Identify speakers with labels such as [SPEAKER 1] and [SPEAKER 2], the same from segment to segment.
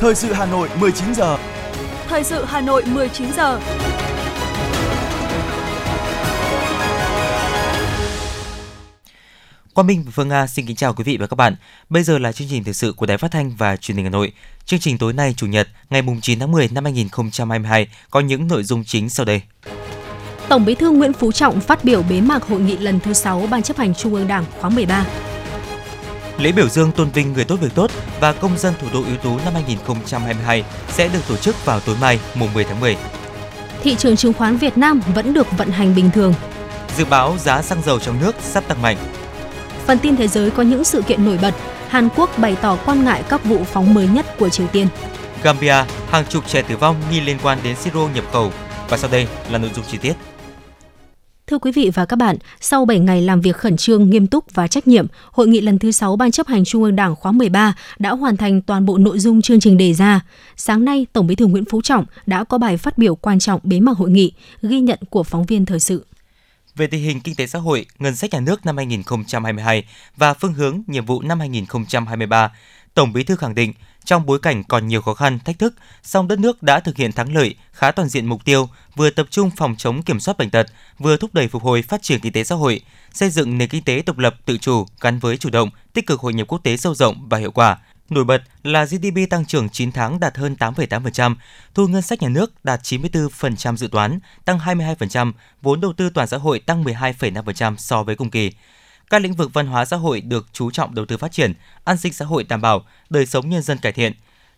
[SPEAKER 1] Thời sự Hà Nội 19 giờ.
[SPEAKER 2] Thời sự Hà Nội 19 giờ.
[SPEAKER 3] Quang Minh và Phương Nga xin kính chào quý vị và các bạn. Bây giờ là chương trình thời sự của Đài Phát thanh và Truyền hình Hà Nội. Chương trình tối nay Chủ nhật, ngày 9 tháng 10 năm 2022 có những nội dung chính sau đây.
[SPEAKER 4] Tổng Bí thư Nguyễn Phú Trọng phát biểu bế mạc hội nghị lần thứ 6 Ban chấp hành Trung ương Đảng khóa 13.
[SPEAKER 3] Lễ biểu dương tôn vinh người tốt việc tốt và công dân thủ đô ưu tú năm 2022 sẽ được tổ chức vào tối mai, mùng 10 tháng 10.
[SPEAKER 4] Thị trường chứng khoán Việt Nam vẫn được vận hành bình thường.
[SPEAKER 3] Dự báo giá xăng dầu trong nước sắp tăng mạnh.
[SPEAKER 4] Phần tin thế giới có những sự kiện nổi bật. Hàn Quốc bày tỏ quan ngại các vụ phóng mới nhất của Triều Tiên.
[SPEAKER 3] Gambia, hàng chục trẻ tử vong nghi liên quan đến siro nhập khẩu. Và sau đây là nội dung chi tiết.
[SPEAKER 4] Thưa quý vị và các bạn, sau 7 ngày làm việc khẩn trương, nghiêm túc và trách nhiệm, hội nghị lần thứ 6 Ban chấp hành Trung ương Đảng khóa 13 đã hoàn thành toàn bộ nội dung chương trình đề ra. Sáng nay, Tổng Bí thư Nguyễn Phú Trọng đã có bài phát biểu quan trọng bế mạc hội nghị, ghi nhận của phóng viên thời sự.
[SPEAKER 3] Về tình hình kinh tế xã hội, ngân sách nhà nước năm 2022 và phương hướng nhiệm vụ năm 2023, Tổng Bí thư khẳng định trong bối cảnh còn nhiều khó khăn, thách thức, song đất nước đã thực hiện thắng lợi, khá toàn diện mục tiêu, vừa tập trung phòng chống kiểm soát bệnh tật, vừa thúc đẩy phục hồi phát triển kinh tế xã hội, xây dựng nền kinh tế độc lập tự chủ gắn với chủ động, tích cực hội nhập quốc tế sâu rộng và hiệu quả. Nổi bật là GDP tăng trưởng 9 tháng đạt hơn 8,8%, thu ngân sách nhà nước đạt 94% dự toán, tăng 22%, vốn đầu tư toàn xã hội tăng 12,5% so với cùng kỳ. Các lĩnh vực văn hóa xã hội được chú trọng đầu tư phát triển, an sinh xã hội đảm bảo, đời sống nhân dân cải thiện.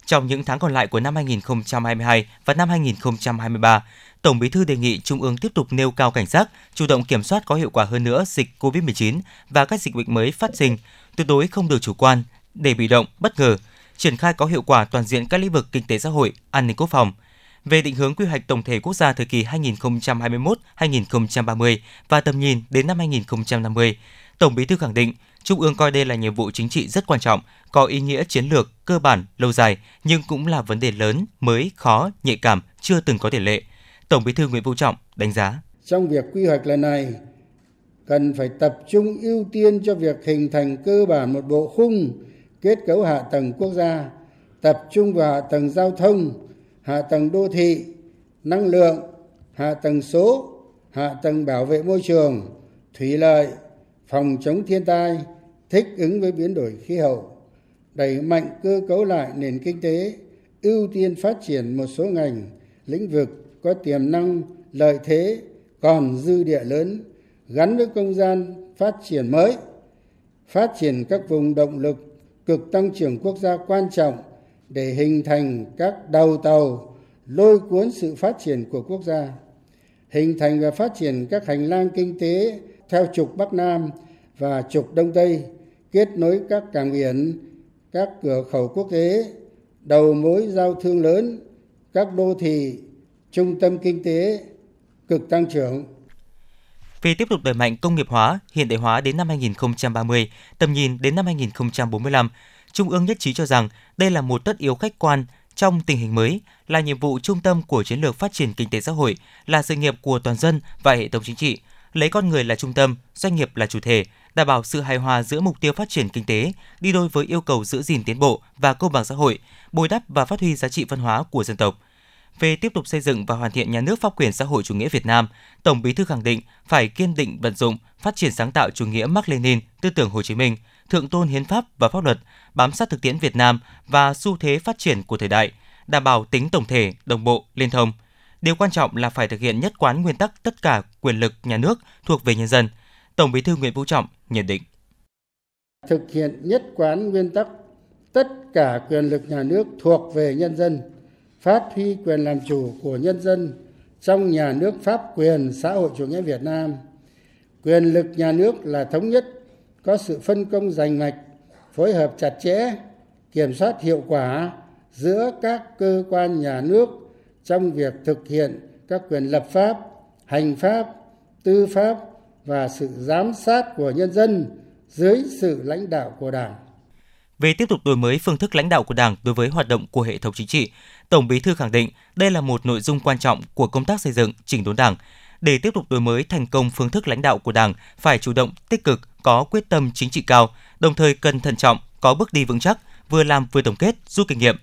[SPEAKER 3] Trong những tháng còn lại của năm 2022 và năm 2023, Tổng Bí thư đề nghị Trung ương tiếp tục nêu cao cảnh giác, chủ động kiểm soát có hiệu quả hơn nữa dịch COVID-19 và các dịch bệnh mới phát sinh, tuyệt đối không được chủ quan, để bị động, bất ngờ, triển khai có hiệu quả toàn diện các lĩnh vực kinh tế xã hội, an ninh quốc phòng. Về định hướng quy hoạch tổng thể quốc gia thời kỳ 2021-2030 và tầm nhìn đến năm 2050, Tổng Bí thư khẳng định, Trung ương coi đây là nhiệm vụ chính trị rất quan trọng, có ý nghĩa chiến lược, cơ bản, lâu dài, nhưng cũng là vấn đề lớn, mới, khó, nhạy cảm, chưa từng có tiền lệ. Tổng Bí thư Nguyễn Phú Trọng đánh giá.
[SPEAKER 5] Trong việc quy hoạch lần này, cần phải tập trung ưu tiên cho việc hình thành cơ bản một bộ khung kết cấu hạ tầng quốc gia, tập trung vào hạ tầng giao thông, hạ tầng đô thị, năng lượng, hạ tầng số, hạ tầng bảo vệ môi trường, thủy lợi, phòng chống thiên tai, thích ứng với biến đổi khí hậu, đẩy mạnh cơ cấu lại nền kinh tế, ưu tiên phát triển một số ngành, lĩnh vực có tiềm năng, lợi thế, còn dư địa lớn, gắn với không gian phát triển mới, phát triển các vùng động lực cực tăng trưởng quốc gia quan trọng để hình thành các đầu tàu lôi cuốn sự phát triển của quốc gia hình thành và phát triển các hành lang kinh tế theo trục Bắc Nam và trục Đông Tây, kết nối các cảng biển, các cửa khẩu quốc tế, đầu mối giao thương lớn, các đô thị, trung tâm kinh tế cực tăng trưởng.
[SPEAKER 3] Vì tiếp tục đẩy mạnh công nghiệp hóa, hiện đại hóa đến năm 2030, tầm nhìn đến năm 2045, Trung ương nhất trí cho rằng đây là một tất yếu khách quan trong tình hình mới, là nhiệm vụ trung tâm của chiến lược phát triển kinh tế xã hội, là sự nghiệp của toàn dân và hệ thống chính trị, lấy con người là trung tâm, doanh nghiệp là chủ thể, đảm bảo sự hài hòa giữa mục tiêu phát triển kinh tế, đi đôi với yêu cầu giữ gìn tiến bộ và công bằng xã hội, bồi đắp và phát huy giá trị văn hóa của dân tộc. Về tiếp tục xây dựng và hoàn thiện nhà nước pháp quyền xã hội chủ nghĩa Việt Nam, Tổng Bí thư khẳng định phải kiên định vận dụng, phát triển sáng tạo chủ nghĩa Mác Lênin, tư tưởng Hồ Chí Minh, thượng tôn hiến pháp và pháp luật, bám sát thực tiễn Việt Nam và xu thế phát triển của thời đại, đảm bảo tính tổng thể, đồng bộ, liên thông. Điều quan trọng là phải thực hiện nhất quán nguyên tắc tất cả quyền lực nhà nước thuộc về nhân dân. Tổng Bí thư Nguyễn Phú Trọng nhận định.
[SPEAKER 5] Thực hiện nhất quán nguyên tắc tất cả quyền lực nhà nước thuộc về nhân dân, phát huy quyền làm chủ của nhân dân trong nhà nước pháp quyền xã hội chủ nghĩa Việt Nam. Quyền lực nhà nước là thống nhất, có sự phân công rành mạch, phối hợp chặt chẽ, kiểm soát hiệu quả giữa các cơ quan nhà nước trong việc thực hiện các quyền lập pháp, hành pháp, tư pháp và sự giám sát của nhân dân dưới sự lãnh đạo của Đảng.
[SPEAKER 3] Về tiếp tục đổi mới phương thức lãnh đạo của Đảng đối với hoạt động của hệ thống chính trị, Tổng Bí thư khẳng định đây là một nội dung quan trọng của công tác xây dựng chỉnh đốn Đảng. Để tiếp tục đổi mới thành công phương thức lãnh đạo của Đảng, phải chủ động, tích cực, có quyết tâm chính trị cao, đồng thời cần thận trọng, có bước đi vững chắc, vừa làm vừa tổng kết, rút kinh nghiệm.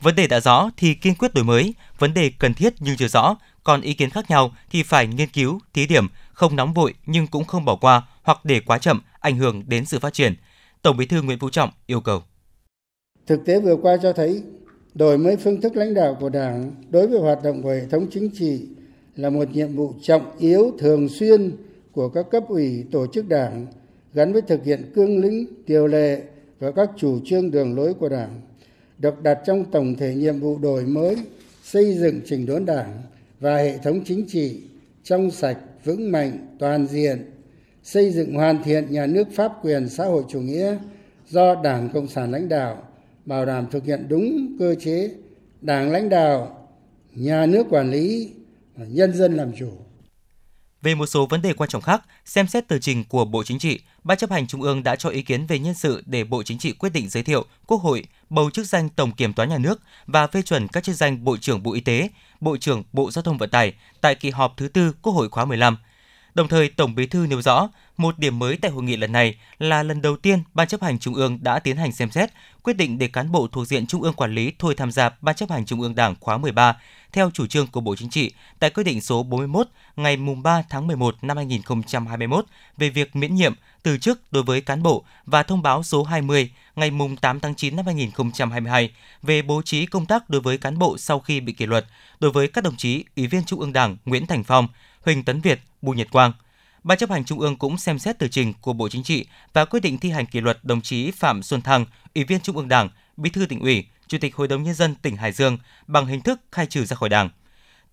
[SPEAKER 3] Vấn đề đã rõ thì kiên quyết đổi mới, vấn đề cần thiết nhưng chưa rõ, còn ý kiến khác nhau thì phải nghiên cứu, thí điểm, không nóng vội nhưng cũng không bỏ qua hoặc để quá chậm ảnh hưởng đến sự phát triển. Tổng Bí thư Nguyễn Phú Trọng yêu cầu.
[SPEAKER 5] Thực tế vừa qua cho thấy đổi mới phương thức lãnh đạo của Đảng đối với hoạt động của hệ thống chính trị là một nhiệm vụ trọng yếu thường xuyên của các cấp ủy tổ chức Đảng gắn với thực hiện cương lĩnh, điều lệ và các chủ trương đường lối của Đảng được đặt trong tổng thể nhiệm vụ đổi mới, xây dựng chỉnh đốn Đảng và hệ thống chính trị trong sạch, vững mạnh, toàn diện, xây dựng hoàn thiện nhà nước pháp quyền xã hội chủ nghĩa do Đảng Cộng sản lãnh đạo, bảo đảm thực hiện đúng cơ chế Đảng lãnh đạo, nhà nước quản lý, và nhân dân làm chủ.
[SPEAKER 3] Về một số vấn đề quan trọng khác, xem xét tờ trình của Bộ Chính trị, Ban chấp hành Trung ương đã cho ý kiến về nhân sự để Bộ Chính trị quyết định giới thiệu Quốc hội bầu chức danh Tổng Kiểm toán Nhà nước và phê chuẩn các chức danh Bộ trưởng Bộ Y tế, Bộ trưởng Bộ Giao thông Vận tải tại kỳ họp thứ tư Quốc hội khóa 15. Đồng thời, Tổng Bí thư nêu rõ, một điểm mới tại hội nghị lần này là lần đầu tiên Ban chấp hành Trung ương đã tiến hành xem xét, quyết định để cán bộ thuộc diện Trung ương quản lý thôi tham gia Ban chấp hành Trung ương Đảng khóa 13 theo chủ trương của Bộ Chính trị tại quyết định số 41 ngày 3 tháng 11 năm 2021 về việc miễn nhiệm, từ chức đối với cán bộ và thông báo số 20 ngày 8 tháng 9 năm 2022 về bố trí công tác đối với cán bộ sau khi bị kỷ luật đối với các đồng chí Ủy viên Trung ương Đảng Nguyễn Thành Phong, Huỳnh Tấn Việt, Bùi Nhật Quang. Ban chấp hành Trung ương cũng xem xét tờ trình của Bộ Chính trị và quyết định thi hành kỷ luật đồng chí Phạm Xuân Thăng, Ủy viên Trung ương Đảng, Bí thư tỉnh ủy, Chủ tịch Hội đồng nhân dân tỉnh Hải Dương bằng hình thức khai trừ ra khỏi Đảng.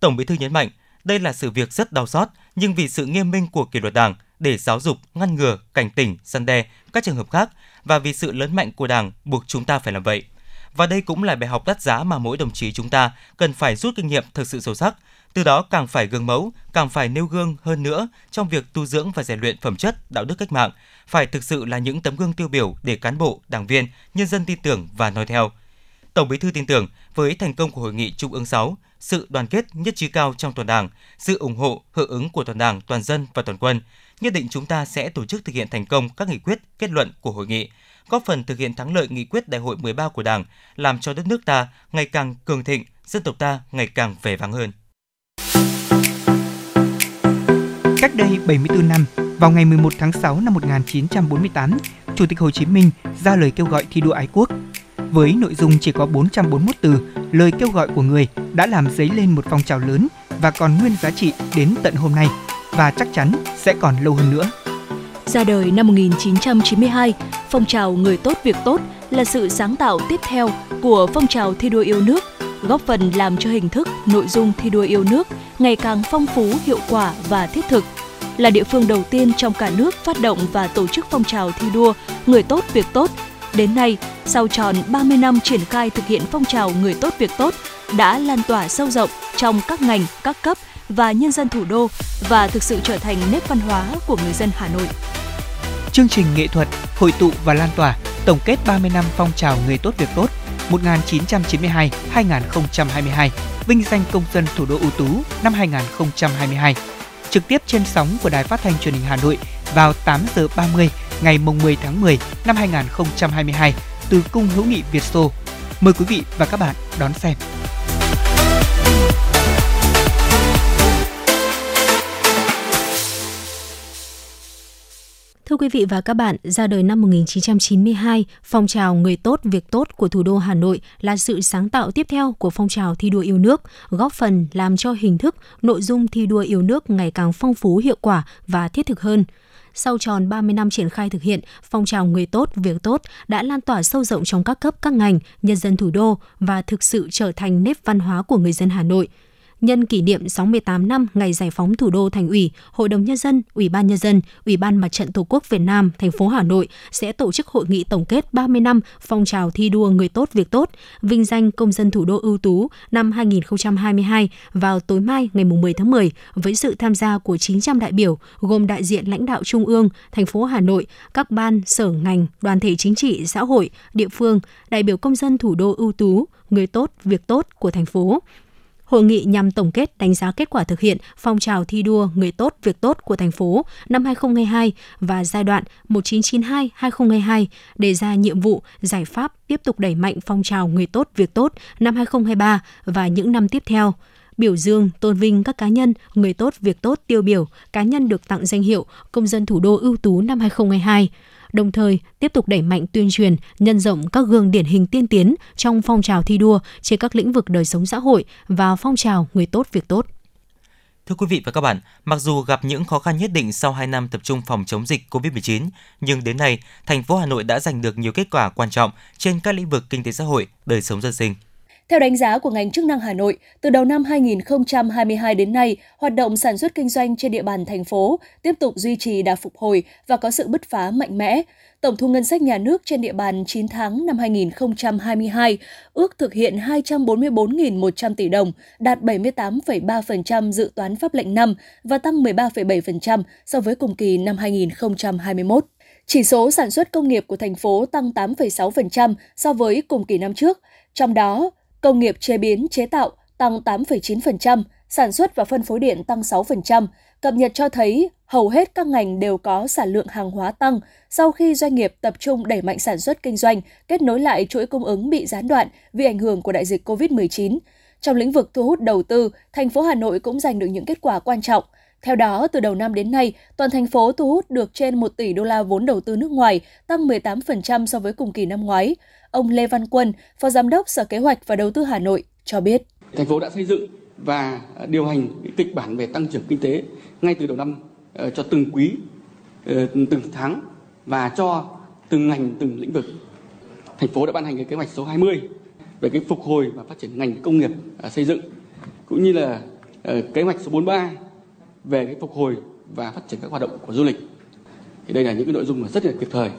[SPEAKER 3] Tổng Bí thư nhấn mạnh, đây là sự việc rất đau xót, nhưng vì sự nghiêm minh của kỷ luật Đảng để giáo dục, ngăn ngừa, cảnh tỉnh, săn đe các trường hợp khác và vì sự lớn mạnh của Đảng buộc chúng ta phải làm vậy. Và đây cũng là bài học đắt giá mà mỗi đồng chí chúng ta cần phải rút kinh nghiệm thực sự sâu sắc, từ đó càng phải gương mẫu, càng phải nêu gương hơn nữa trong việc tu dưỡng và rèn luyện phẩm chất, đạo đức cách mạng, phải thực sự là những tấm gương tiêu biểu để cán bộ, đảng viên, nhân dân tin tưởng và noi theo. Tổng Bí thư tin tưởng với thành công của hội nghị Trung ương 6, sự đoàn kết nhất trí cao trong toàn Đảng, sự ủng hộ, hưởng ứng của toàn Đảng, toàn dân và toàn quân, nhất định chúng ta sẽ tổ chức thực hiện thành công các nghị quyết, kết luận của hội nghị, góp phần thực hiện thắng lợi nghị quyết Đại hội 13 của Đảng, làm cho đất nước ta ngày càng cường thịnh, dân tộc ta ngày càng vẻ vang hơn.
[SPEAKER 6] Cách đây 74 năm, vào ngày 11 tháng 6 năm 1948, Chủ tịch Hồ Chí Minh ra lời kêu gọi thi đua ái quốc. Với nội dung chỉ có 441 từ, lời kêu gọi của người đã làm dấy lên một phong trào lớn và còn nguyên giá trị đến tận hôm nay và chắc chắn sẽ còn lâu hơn nữa.
[SPEAKER 2] Ra đời năm 1992, phong trào Người tốt việc tốt là sự sáng tạo tiếp theo của phong trào thi đua yêu nước, góp phần làm cho hình thức, nội dung thi đua yêu nước ngày càng phong phú, hiệu quả và thiết thực. Là địa phương đầu tiên trong cả nước phát động và tổ chức phong trào thi đua Người tốt việc tốt. Đến nay, sau tròn 30 năm triển khai thực hiện phong trào Người tốt việc tốt, đã lan tỏa sâu rộng trong các ngành, các cấp và nhân dân thủ đô và thực sự trở thành nét văn hóa của người dân Hà Nội.
[SPEAKER 6] Chương trình nghệ thuật hội tụ và lan tỏa tổng kết 30 năm phong trào người tốt việc tốt 1992-2022, vinh danh công dân thủ đô ưu tú năm 2022. Trực tiếp trên sóng của Đài Phát thanh Truyền hình Hà Nội vào 8 giờ 30 ngày mùng 10 tháng 10 năm 2022 từ Cung hữu nghị Việt Xô. Mời quý vị và các bạn đón xem.
[SPEAKER 4] Thưa quý vị và các bạn, ra đời năm 1992, phong trào Người tốt việc tốt của thủ đô Hà Nội là sự sáng tạo tiếp theo của phong trào thi đua yêu nước, góp phần làm cho hình thức, nội dung thi đua yêu nước ngày càng phong phú, hiệu quả và thiết thực hơn. Sau tròn 30 năm triển khai thực hiện, phong trào người tốt, việc tốt đã lan tỏa sâu rộng trong các cấp các ngành, nhân dân thủ đô và thực sự trở thành nếp văn hóa của người dân Hà Nội nhân kỷ niệm 68 năm ngày giải phóng thủ đô thành ủy, Hội đồng nhân dân, Ủy ban nhân dân, Ủy ban Mặt trận Tổ quốc Việt Nam, thành phố Hà Nội sẽ tổ chức hội nghị tổng kết 30 năm phong trào thi đua người tốt việc tốt, vinh danh công dân thủ đô ưu tú năm 2022 vào tối mai ngày 10 tháng 10 với sự tham gia của 900 đại biểu gồm đại diện lãnh đạo trung ương, thành phố Hà Nội, các ban, sở ngành, đoàn thể chính trị, xã hội, địa phương, đại biểu công dân thủ đô ưu tú, người tốt, việc tốt của thành phố, Hội nghị nhằm tổng kết đánh giá kết quả thực hiện phong trào thi đua người tốt việc tốt của thành phố năm 2022 và giai đoạn 1992-2022 đề ra nhiệm vụ, giải pháp tiếp tục đẩy mạnh phong trào người tốt việc tốt năm 2023 và những năm tiếp theo. Biểu dương, tôn vinh các cá nhân, người tốt việc tốt tiêu biểu, cá nhân được tặng danh hiệu công dân thủ đô ưu tú năm 2022 đồng thời tiếp tục đẩy mạnh tuyên truyền, nhân rộng các gương điển hình tiên tiến trong phong trào thi đua trên các lĩnh vực đời sống xã hội và phong trào người tốt việc tốt.
[SPEAKER 3] Thưa quý vị và các bạn, mặc dù gặp những khó khăn nhất định sau 2 năm tập trung phòng chống dịch COVID-19, nhưng đến nay, thành phố Hà Nội đã giành được nhiều kết quả quan trọng trên các lĩnh vực kinh tế xã hội, đời sống dân sinh.
[SPEAKER 7] Theo đánh giá của ngành chức năng Hà Nội, từ đầu năm 2022 đến nay, hoạt động sản xuất kinh doanh trên địa bàn thành phố tiếp tục duy trì đà phục hồi và có sự bứt phá mạnh mẽ. Tổng thu ngân sách nhà nước trên địa bàn 9 tháng năm 2022 ước thực hiện 244.100 tỷ đồng, đạt 78,3% dự toán pháp lệnh năm và tăng 13,7% so với cùng kỳ năm 2021. Chỉ số sản xuất công nghiệp của thành phố tăng 8,6% so với cùng kỳ năm trước, trong đó công nghiệp chế biến chế tạo tăng 8,9%, sản xuất và phân phối điện tăng 6%. Cập nhật cho thấy hầu hết các ngành đều có sản lượng hàng hóa tăng sau khi doanh nghiệp tập trung đẩy mạnh sản xuất kinh doanh, kết nối lại chuỗi cung ứng bị gián đoạn vì ảnh hưởng của đại dịch COVID-19. Trong lĩnh vực thu hút đầu tư, thành phố Hà Nội cũng giành được những kết quả quan trọng. Theo đó, từ đầu năm đến nay, toàn thành phố thu hút được trên 1 tỷ đô la vốn đầu tư nước ngoài, tăng 18% so với cùng kỳ năm ngoái. Ông Lê Văn Quân, Phó Giám đốc Sở Kế hoạch và Đầu tư Hà Nội cho biết.
[SPEAKER 8] Thành phố đã xây dựng và điều hành kịch bản về tăng trưởng kinh tế ngay từ đầu năm ờ, cho từng quý, ờ, từng tháng và cho từng ngành, từng lĩnh vực. Thành phố đã ban hành cái kế hoạch số 20 về cái phục hồi và phát triển ngành công nghiệp ờ, xây dựng cũng như là kế hoạch số 43 về cái phục hồi và phát triển các hoạt động của du lịch. Thì đây là những cái nội dung mà rất là kịp thời.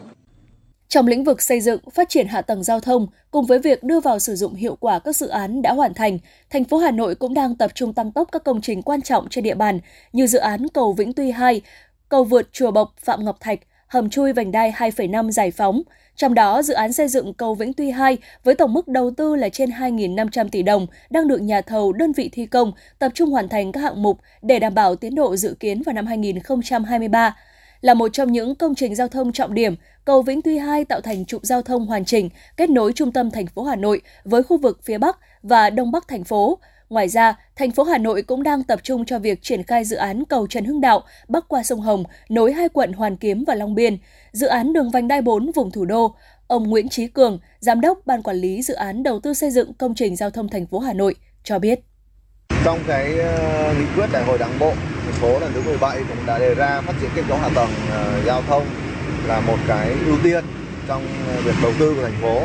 [SPEAKER 7] Trong lĩnh vực xây dựng, phát triển hạ tầng giao thông, cùng với việc đưa vào sử dụng hiệu quả các dự án đã hoàn thành, thành phố Hà Nội cũng đang tập trung tăng tốc các công trình quan trọng trên địa bàn như dự án cầu Vĩnh Tuy 2, cầu vượt Chùa Bộc Phạm Ngọc Thạch, hầm chui vành đai 2,5 giải phóng. Trong đó, dự án xây dựng cầu Vĩnh Tuy 2 với tổng mức đầu tư là trên 2.500 tỷ đồng đang được nhà thầu đơn vị thi công tập trung hoàn thành các hạng mục để đảm bảo tiến độ dự kiến vào năm 2023 là một trong những công trình giao thông trọng điểm, cầu Vĩnh Tuy 2 tạo thành trục giao thông hoàn chỉnh, kết nối trung tâm thành phố Hà Nội với khu vực phía Bắc và Đông Bắc thành phố. Ngoài ra, thành phố Hà Nội cũng đang tập trung cho việc triển khai dự án cầu Trần Hưng Đạo bắc qua sông Hồng, nối hai quận Hoàn Kiếm và Long Biên, dự án đường vành đai 4 vùng thủ đô. Ông Nguyễn Trí Cường, giám đốc ban quản lý dự án đầu tư xây dựng công trình giao thông thành phố Hà Nội cho biết.
[SPEAKER 9] Trong cái ờ, nghị quyết đại hội đảng bộ thành phố lần thứ 17 cũng đã đề ra phát triển kết cấu hạ tầng ờ, giao thông là một cái ưu tiên trong ờ, việc đầu tư của thành phố.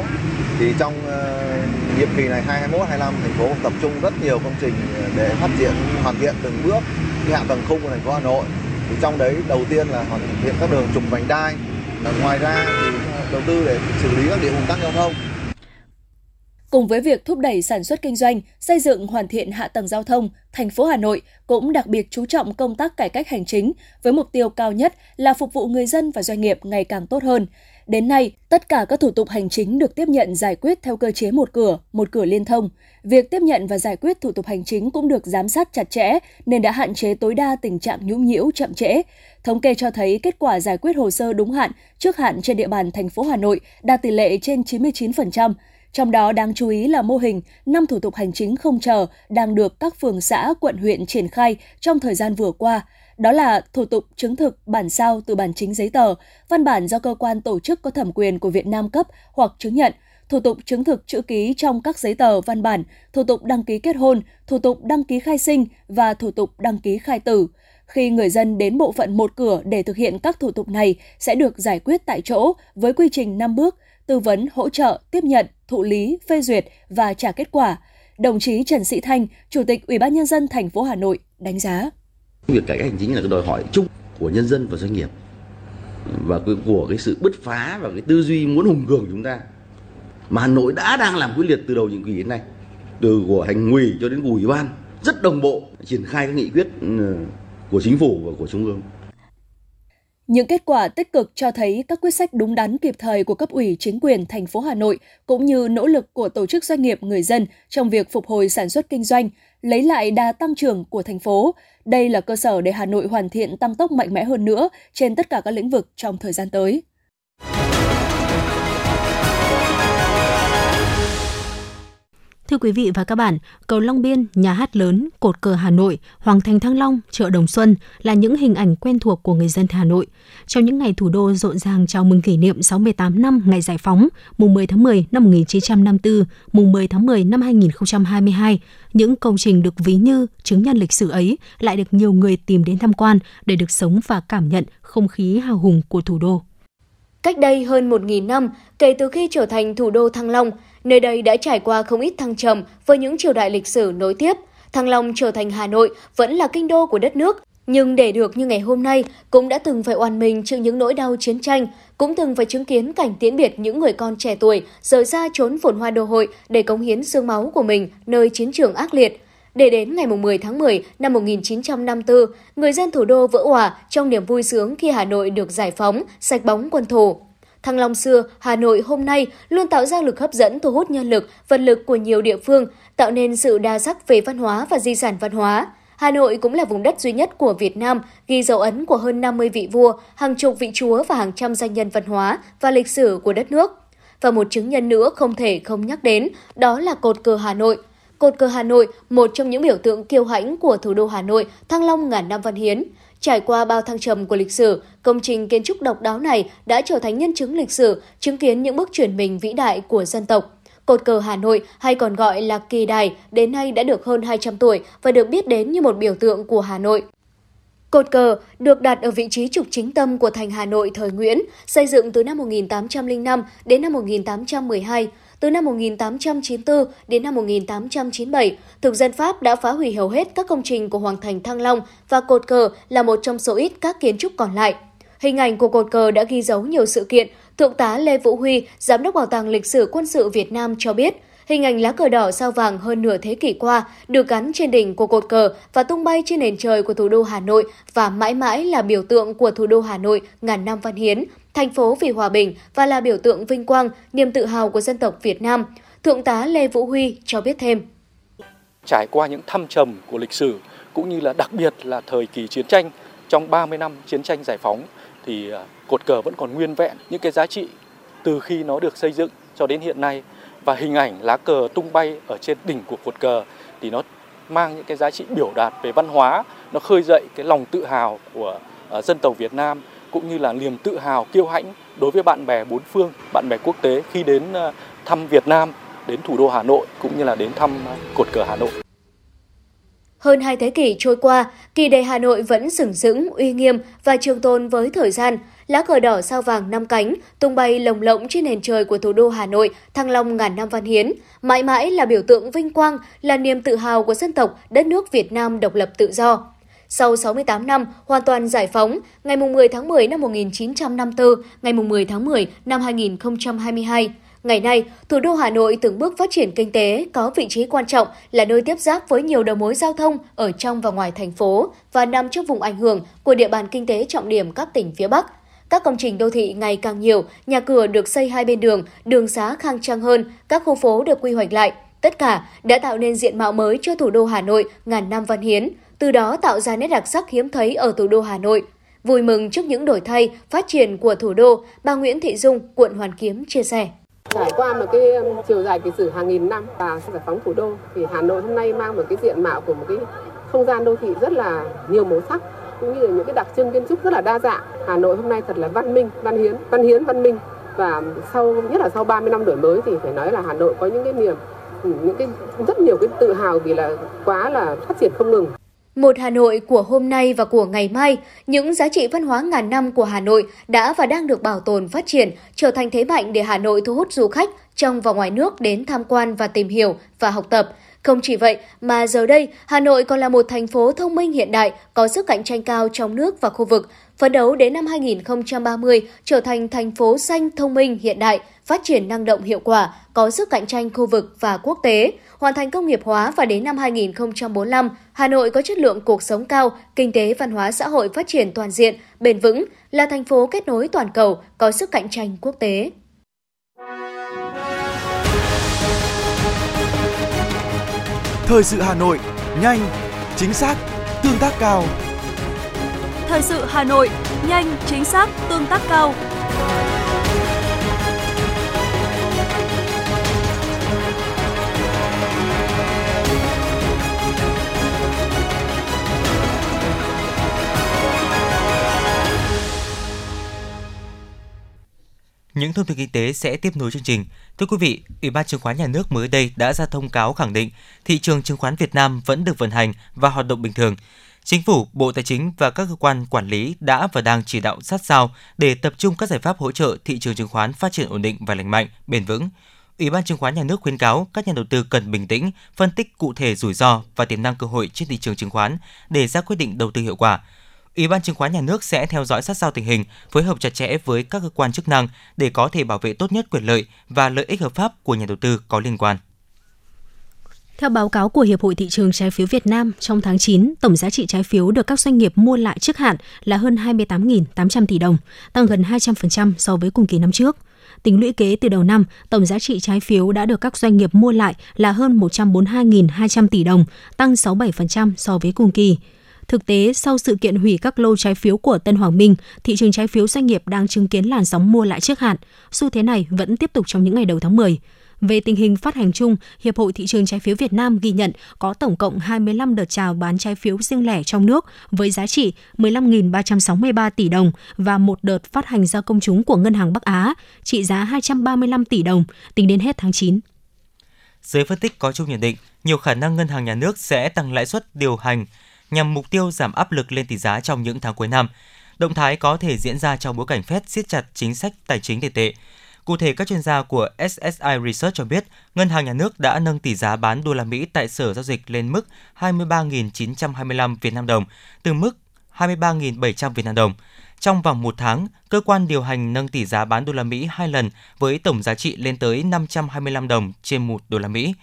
[SPEAKER 9] Thì trong uh, nhiệm kỳ này 2021 25 thành phố tập trung rất nhiều công trình ờ, để phát triển hoàn thiện từng bước cái hạ tầng khung của thành phố Hà Nội. Thì trong đấy đầu tiên là hoàn thiện các đường trục vành đai. Ngoài ra thì đầu tư để xử lý các điểm ùn tắc giao thông
[SPEAKER 7] Cùng với việc thúc đẩy sản xuất kinh doanh, xây dựng hoàn thiện hạ tầng giao thông, thành phố Hà Nội cũng đặc biệt chú trọng công tác cải cách hành chính với mục tiêu cao nhất là phục vụ người dân và doanh nghiệp ngày càng tốt hơn. Đến nay, tất cả các thủ tục hành chính được tiếp nhận giải quyết theo cơ chế một cửa, một cửa liên thông. Việc tiếp nhận và giải quyết thủ tục hành chính cũng được giám sát chặt chẽ nên đã hạn chế tối đa tình trạng nhũng nhiễu chậm trễ. Thống kê cho thấy kết quả giải quyết hồ sơ đúng hạn, trước hạn trên địa bàn thành phố Hà Nội đạt tỷ lệ trên 99%, trong đó đáng chú ý là mô hình năm thủ tục hành chính không chờ đang được các phường xã, quận huyện triển khai trong thời gian vừa qua. Đó là thủ tục chứng thực bản sao từ bản chính giấy tờ, văn bản do cơ quan tổ chức có thẩm quyền của Việt Nam cấp hoặc chứng nhận, thủ tục chứng thực chữ ký trong các giấy tờ văn bản, thủ tục đăng ký kết hôn, thủ tục đăng ký khai sinh và thủ tục đăng ký khai tử. Khi người dân đến bộ phận một cửa để thực hiện các thủ tục này sẽ được giải quyết tại chỗ với quy trình 5 bước – tư vấn, hỗ trợ, tiếp nhận, thụ lý, phê duyệt và trả kết quả. Đồng chí Trần Sĩ Thanh, Chủ tịch Ủy ban nhân dân thành phố Hà Nội đánh giá.
[SPEAKER 10] Việc cải cách hành chính là cái đòi hỏi chung của nhân dân và doanh nghiệp. Và của cái sự bứt phá và cái tư duy muốn hùng cường chúng ta. Mà Hà Nội đã đang làm quyết liệt từ đầu nhiệm kỳ đến nay. Từ của thành ủy cho đến ủy ban rất đồng bộ triển khai các nghị quyết ừ, của chính phủ và của trung ương.
[SPEAKER 2] Những kết quả tích cực cho thấy các quyết sách đúng đắn kịp thời của cấp ủy chính quyền thành phố Hà Nội cũng như nỗ lực của tổ chức doanh nghiệp người dân trong việc phục hồi sản xuất kinh doanh, lấy lại đà tăng trưởng của thành phố. Đây là cơ sở để Hà Nội hoàn thiện tăng tốc mạnh mẽ hơn nữa trên tất cả các lĩnh vực trong thời gian tới.
[SPEAKER 4] Thưa quý vị và các bạn, cầu Long Biên, nhà hát lớn, cột cờ Hà Nội, Hoàng thành Thăng Long, chợ Đồng Xuân là những hình ảnh quen thuộc của người dân Hà Nội. Trong những ngày thủ đô rộn ràng chào mừng kỷ niệm 68 năm ngày giải phóng, mùng 10 tháng 10 năm 1954, mùng 10 tháng 10 năm 2022, những công trình được ví như chứng nhân lịch sử ấy lại được nhiều người tìm đến tham quan để được sống và cảm nhận không khí hào hùng của thủ đô.
[SPEAKER 2] Cách đây hơn 1.000 năm, kể từ khi trở thành thủ đô Thăng Long, Nơi đây đã trải qua không ít thăng trầm với những triều đại lịch sử nối tiếp. Thăng Long trở thành Hà Nội vẫn là kinh đô của đất nước, nhưng để được như ngày hôm nay cũng đã từng phải oan mình trước những nỗi đau chiến tranh, cũng từng phải chứng kiến cảnh tiễn biệt những người con trẻ tuổi rời xa trốn phồn hoa đô hội để cống hiến xương máu của mình nơi chiến trường ác liệt. Để đến ngày 10 tháng 10 năm 1954, người dân thủ đô vỡ hòa trong niềm vui sướng khi Hà Nội được giải phóng, sạch bóng quân thù. Thăng Long xưa, Hà Nội hôm nay luôn tạo ra lực hấp dẫn thu hút nhân lực, vật lực của nhiều địa phương, tạo nên sự đa sắc về văn hóa và di sản văn hóa. Hà Nội cũng là vùng đất duy nhất của Việt Nam ghi dấu ấn của hơn 50 vị vua, hàng chục vị chúa và hàng trăm danh nhân văn hóa và lịch sử của đất nước. Và một chứng nhân nữa không thể không nhắc đến, đó là cột cờ Hà Nội. Cột cờ Hà Nội, một trong những biểu tượng kiêu hãnh của thủ đô Hà Nội, Thăng Long ngàn năm văn hiến. Trải qua bao thăng trầm của lịch sử, công trình kiến trúc độc đáo này đã trở thành nhân chứng lịch sử, chứng kiến những bước chuyển mình vĩ đại của dân tộc. Cột cờ Hà Nội hay còn gọi là kỳ đài đến nay đã được hơn 200 tuổi và được biết đến như một biểu tượng của Hà Nội. Cột cờ được đặt ở vị trí trục chính tâm của thành Hà Nội thời Nguyễn, xây dựng từ năm 1805 đến năm 1812. Từ năm 1894 đến năm 1897, thực dân Pháp đã phá hủy hầu hết các công trình của Hoàng thành Thăng Long và cột cờ là một trong số ít các kiến trúc còn lại. Hình ảnh của cột cờ đã ghi dấu nhiều sự kiện. Thượng tá Lê Vũ Huy, Giám đốc Bảo tàng Lịch sử Quân sự Việt Nam cho biết, hình ảnh lá cờ đỏ sao vàng hơn nửa thế kỷ qua được gắn trên đỉnh của cột cờ và tung bay trên nền trời của thủ đô Hà Nội và mãi mãi là biểu tượng của thủ đô Hà Nội ngàn năm văn hiến, thành phố vì hòa bình và là biểu tượng vinh quang, niềm tự hào của dân tộc Việt Nam. Thượng tá Lê Vũ Huy cho biết thêm.
[SPEAKER 8] Trải qua những thăng trầm của lịch sử cũng như là đặc biệt là thời kỳ chiến tranh trong 30 năm chiến tranh giải phóng thì à, cột cờ vẫn còn nguyên vẹn những cái giá trị từ khi nó được xây dựng cho đến hiện nay và hình ảnh lá cờ tung bay ở trên đỉnh của cột cờ thì nó mang những cái giá trị biểu đạt về văn hóa, nó khơi dậy cái lòng tự hào của à, dân tộc Việt Nam cũng như là niềm tự hào kiêu hãnh đối với bạn bè bốn phương, bạn bè quốc tế khi đến ờ, thăm Việt Nam, đến thủ đô Hà Nội cũng như là đến thăm ờ, cột cờ Hà Nội.
[SPEAKER 2] Hơn hai thế kỷ trôi qua, kỳ đề Hà Nội vẫn sừng sững, uy nghiêm và trường tồn với thời gian. Lá cờ đỏ sao vàng năm cánh, tung bay lồng lộng trên nền trời của thủ đô Hà Nội, thăng long ngàn năm văn hiến, mãi mãi là biểu tượng vinh quang, là niềm tự hào của dân tộc, đất nước Việt Nam độc lập tự do. Sau 68 năm hoàn toàn giải phóng, ngày 10 tháng 10 năm 1954, ngày 10 tháng 10 năm 2022, Ngày nay, thủ đô Hà Nội từng bước phát triển kinh tế, có vị trí quan trọng là nơi tiếp giáp với nhiều đầu mối giao thông ở trong và ngoài thành phố và nằm trong vùng ảnh hưởng của địa bàn kinh tế trọng điểm các tỉnh phía Bắc. Các công trình đô thị ngày càng nhiều, nhà cửa được xây hai bên đường, đường xá khang trang hơn, các khu phố được quy hoạch lại. Tất cả đã tạo nên diện mạo mới cho thủ đô Hà Nội ngàn năm văn hiến, từ đó tạo ra nét đặc sắc hiếm thấy ở thủ đô Hà Nội. Vui mừng trước những đổi thay, phát triển của thủ đô, bà Nguyễn Thị Dung, quận Hoàn Kiếm chia sẻ.
[SPEAKER 11] Trải qua một cái um, chiều dài lịch sử hàng nghìn năm và giải phóng thủ đô thì Hà Nội hôm nay mang một cái diện mạo của một cái không gian đô thị rất là nhiều màu sắc cũng như là những cái đặc trưng kiến trúc rất là đa dạng. Hà Nội hôm nay thật là văn minh, văn hiến, văn hiến văn minh và sau nhất là sau 30 năm đổi mới thì phải nói là Hà Nội có những cái niềm những cái rất nhiều cái tự hào vì là quá là phát triển không ngừng.
[SPEAKER 2] Một Hà Nội của hôm nay và của ngày mai, những giá trị văn hóa ngàn năm của Hà Nội đã và đang được bảo tồn phát triển, trở thành thế mạnh để Hà Nội thu hút du khách trong và ngoài nước đến tham quan và tìm hiểu và học tập. Không chỉ vậy, mà giờ đây, Hà Nội còn là một thành phố thông minh hiện đại, có sức cạnh tranh cao trong nước và khu vực, phấn đấu đến năm 2030 trở thành thành phố xanh thông minh hiện đại, phát triển năng động hiệu quả, có sức cạnh tranh khu vực và quốc tế,
[SPEAKER 12] hoàn thành công nghiệp hóa và đến năm 2045, Hà Nội có chất lượng cuộc sống cao, kinh tế văn hóa xã hội phát triển toàn diện, bền vững, là thành phố kết nối toàn cầu, có sức cạnh tranh quốc tế.
[SPEAKER 1] Thời sự Hà Nội, nhanh, chính xác, tương tác cao.
[SPEAKER 2] Thời sự Hà Nội, nhanh, chính xác, tương tác cao.
[SPEAKER 3] Những thông tin kinh tế sẽ tiếp nối chương trình. Thưa quý vị, Ủy ban chứng khoán nhà nước mới đây đã ra thông cáo khẳng định thị trường chứng khoán Việt Nam vẫn được vận hành và hoạt động bình thường. Chính phủ, Bộ Tài chính và các cơ quan quản lý đã và đang chỉ đạo sát sao để tập trung các giải pháp hỗ trợ thị trường chứng khoán phát triển ổn định và lành mạnh, bền vững. Ủy ban chứng khoán nhà nước khuyến cáo các nhà đầu tư cần bình tĩnh, phân tích cụ thể rủi ro và tiềm năng cơ hội trên thị trường chứng khoán để ra quyết định đầu tư hiệu quả. Ủy ban chứng khoán nhà nước sẽ theo dõi sát sao tình hình, phối hợp chặt chẽ với các cơ quan chức năng để có thể bảo vệ tốt nhất quyền lợi và lợi ích hợp pháp của nhà đầu tư có liên quan.
[SPEAKER 4] Theo báo cáo của Hiệp hội Thị trường Trái phiếu Việt Nam, trong tháng 9, tổng giá trị trái phiếu được các doanh nghiệp mua lại trước hạn là hơn 28.800 tỷ đồng, tăng gần 200% so với cùng kỳ năm trước. Tính lũy kế từ đầu năm, tổng giá trị trái phiếu đã được các doanh nghiệp mua lại là hơn 142.200 tỷ đồng, tăng 67% so với cùng kỳ. Thực tế, sau sự kiện hủy các lô trái phiếu của Tân Hoàng Minh, thị trường trái phiếu doanh nghiệp đang chứng kiến làn sóng mua lại trước hạn. Xu thế này vẫn tiếp tục trong những ngày đầu tháng 10. Về tình hình phát hành chung, Hiệp hội Thị trường Trái phiếu Việt Nam ghi nhận có tổng cộng 25 đợt chào bán trái phiếu riêng lẻ trong nước với giá trị 15.363 tỷ đồng và một đợt phát hành ra công chúng của Ngân hàng Bắc Á trị giá 235 tỷ đồng tính đến hết tháng 9.
[SPEAKER 3] Giới phân tích có chung nhận định, nhiều khả năng ngân hàng nhà nước sẽ tăng lãi suất điều hành nhằm mục tiêu giảm áp lực lên tỷ giá trong những tháng cuối năm. Động thái có thể diễn ra trong bối cảnh Fed siết chặt chính sách tài chính tiền tệ. Cụ thể, các chuyên gia của SSI Research cho biết, Ngân hàng Nhà nước đã nâng tỷ giá bán đô la Mỹ tại Sở Giao dịch lên mức 23.925 Việt Nam đồng, từ mức 23.700 Việt Nam đồng. Trong vòng một tháng, cơ quan điều hành nâng tỷ giá bán đô la Mỹ hai lần với tổng giá trị lên tới 525 đồng trên một đô la Mỹ.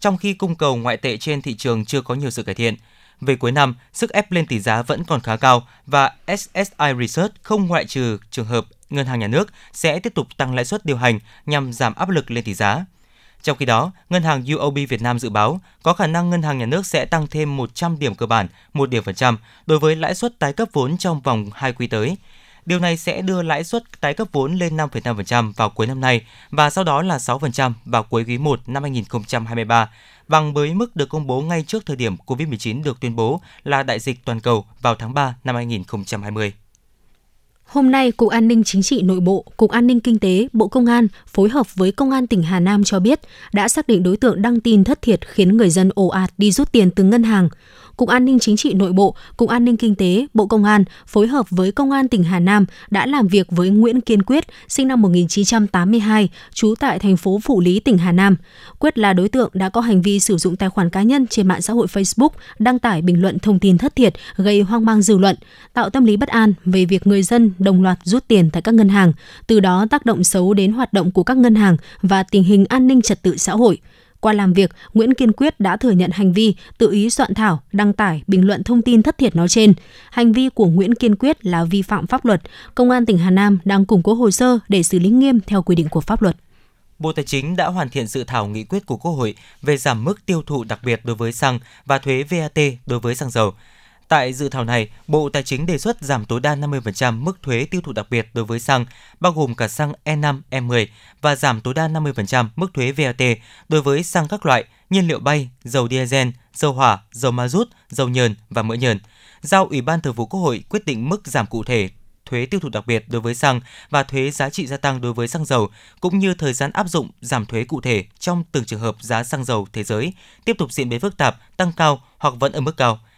[SPEAKER 3] Trong khi cung cầu ngoại tệ trên thị trường chưa có nhiều sự cải thiện, về cuối năm, sức ép lên tỷ giá vẫn còn khá cao và SSI Research không ngoại trừ trường hợp ngân hàng nhà nước sẽ tiếp tục tăng lãi suất điều hành nhằm giảm áp lực lên tỷ giá. Trong khi đó, ngân hàng UOB Việt Nam dự báo có khả năng ngân hàng nhà nước sẽ tăng thêm 100 điểm cơ bản, một điểm phần trăm đối với lãi suất tái cấp vốn trong vòng 2 quý tới. Điều này sẽ đưa lãi suất tái cấp vốn lên 5,5% vào cuối năm nay và sau đó là 6% vào cuối quý 1 năm 2023, bằng với mức được công bố ngay trước thời điểm COVID-19 được tuyên bố là đại dịch toàn cầu vào tháng 3 năm 2020.
[SPEAKER 4] Hôm nay, Cục An ninh Chính trị Nội bộ, Cục An ninh Kinh tế, Bộ Công an phối hợp với Công an tỉnh Hà Nam cho biết đã xác định đối tượng đăng tin thất thiệt khiến người dân ồ ạt đi rút tiền từ ngân hàng. Cục An ninh Chính trị Nội bộ, Cục An ninh Kinh tế, Bộ Công an phối hợp với Công an tỉnh Hà Nam đã làm việc với Nguyễn Kiên Quyết, sinh năm 1982, trú tại thành phố Phủ Lý, tỉnh Hà Nam. Quyết là đối tượng đã có hành vi sử dụng tài khoản cá nhân trên mạng xã hội Facebook đăng tải bình luận thông tin thất thiệt gây hoang mang dư luận, tạo tâm lý bất an về việc người dân đồng loạt rút tiền tại các ngân hàng, từ đó tác động xấu đến hoạt động của các ngân hàng và tình hình an ninh trật tự xã hội. Qua làm việc, Nguyễn Kiên Quyết đã thừa nhận hành vi tự ý soạn thảo, đăng tải, bình luận thông tin thất thiệt nói trên. Hành vi của Nguyễn Kiên Quyết là vi phạm pháp luật. Công an tỉnh Hà Nam đang củng cố hồ sơ để xử lý nghiêm theo quy định của pháp luật.
[SPEAKER 3] Bộ Tài chính đã hoàn thiện dự thảo nghị quyết của Quốc hội về giảm mức tiêu thụ đặc biệt đối với xăng và thuế VAT đối với xăng dầu. Tại dự thảo này, Bộ Tài chính đề xuất giảm tối đa 50% mức thuế tiêu thụ đặc biệt đối với xăng, bao gồm cả xăng E5, E10 và giảm tối đa 50% mức thuế VAT đối với xăng các loại, nhiên liệu bay, dầu diesel, dầu hỏa, dầu ma rút, dầu nhờn và mỡ nhờn. Giao Ủy ban Thường vụ Quốc hội quyết định mức giảm cụ thể thuế tiêu thụ đặc biệt đối với xăng và thuế giá trị gia tăng đối với xăng dầu, cũng như thời gian áp dụng giảm thuế cụ thể trong từng trường hợp giá xăng dầu thế giới tiếp tục diễn biến phức tạp, tăng cao hoặc vẫn ở mức cao –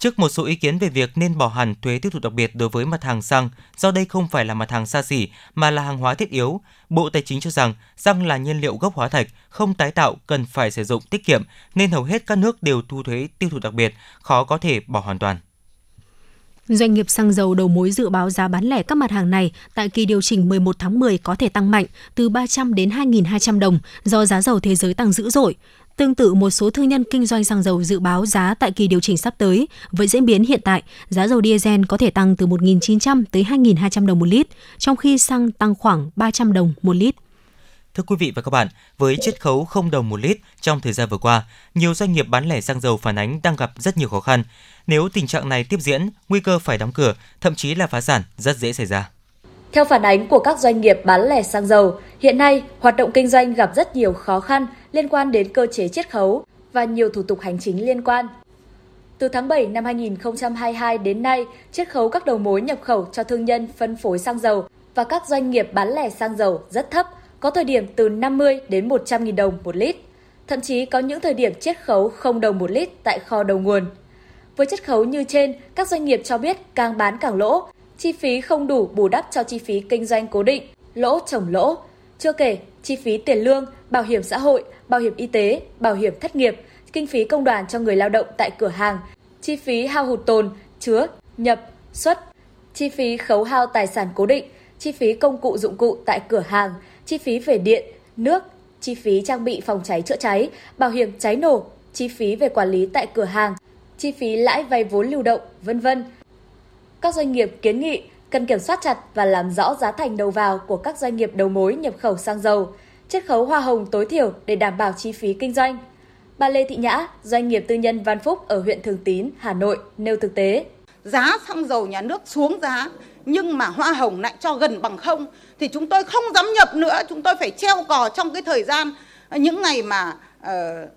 [SPEAKER 3] Trước một số ý kiến về việc nên bỏ hẳn thuế tiêu thụ đặc biệt đối với mặt hàng xăng, do đây không phải là mặt hàng xa xỉ mà là hàng hóa thiết yếu, Bộ Tài chính cho rằng xăng là nhiên liệu gốc hóa thạch, không tái tạo, cần phải sử dụng tiết kiệm, nên hầu hết các nước đều thu thuế tiêu thụ đặc biệt, khó có thể bỏ hoàn toàn.
[SPEAKER 4] Doanh nghiệp xăng dầu đầu mối dự báo giá bán lẻ các mặt hàng này tại kỳ điều chỉnh 11 tháng 10 có thể tăng mạnh từ 300 đến 2.200 đồng do giá dầu thế giới tăng dữ dội. Tương tự, một số thương nhân kinh doanh xăng dầu dự báo giá tại kỳ điều chỉnh sắp tới. Với diễn biến hiện tại, giá dầu diesel có thể tăng từ 1.900 tới 2.200 đồng một lít, trong khi xăng tăng khoảng 300 đồng một lít.
[SPEAKER 3] Thưa quý vị và các bạn, với chiết khấu không đồng một lít trong thời gian vừa qua, nhiều doanh nghiệp bán lẻ xăng dầu phản ánh đang gặp rất nhiều khó khăn. Nếu tình trạng này tiếp diễn, nguy cơ phải đóng cửa, thậm chí là phá sản rất dễ xảy ra.
[SPEAKER 12] Theo phản ánh của các doanh nghiệp bán lẻ xăng dầu, hiện nay hoạt động kinh doanh gặp rất nhiều khó khăn liên quan đến cơ chế chiết khấu và nhiều thủ tục hành chính liên quan. Từ tháng 7 năm 2022 đến nay, chiết khấu các đầu mối nhập khẩu cho thương nhân phân phối xăng dầu và các doanh nghiệp bán lẻ xăng dầu rất thấp, có thời điểm từ 50 đến 100 000 đồng một lít. Thậm chí có những thời điểm chiết khấu không đồng một lít tại kho đầu nguồn. Với chiết khấu như trên, các doanh nghiệp cho biết càng bán càng lỗ, chi phí không đủ bù đắp cho chi phí kinh doanh cố định, lỗ chồng lỗ. Chưa kể, chi phí tiền lương, bảo hiểm xã hội, bảo hiểm y tế, bảo hiểm thất nghiệp, kinh phí công đoàn cho người lao động tại cửa hàng, chi phí hao hụt tồn, chứa, nhập, xuất, chi phí khấu hao tài sản cố định, chi phí công cụ dụng cụ tại cửa hàng, chi phí về điện, nước, chi phí trang bị phòng cháy chữa cháy, bảo hiểm cháy nổ, chi phí về quản lý tại cửa hàng, chi phí lãi vay vốn lưu động, vân vân. Các doanh nghiệp kiến nghị cần kiểm soát chặt và làm rõ giá thành đầu vào của các doanh nghiệp đầu mối nhập khẩu xăng dầu, chiết khấu hoa hồng tối thiểu để đảm bảo chi phí kinh doanh. Bà Lê Thị Nhã, doanh nghiệp tư nhân Văn Phúc ở huyện Thường Tín, Hà Nội nêu thực tế.
[SPEAKER 13] Giá xăng dầu nhà nước xuống giá nhưng mà hoa hồng lại cho gần bằng không thì chúng tôi không dám nhập nữa, chúng tôi phải treo cò trong cái thời gian những ngày mà uh,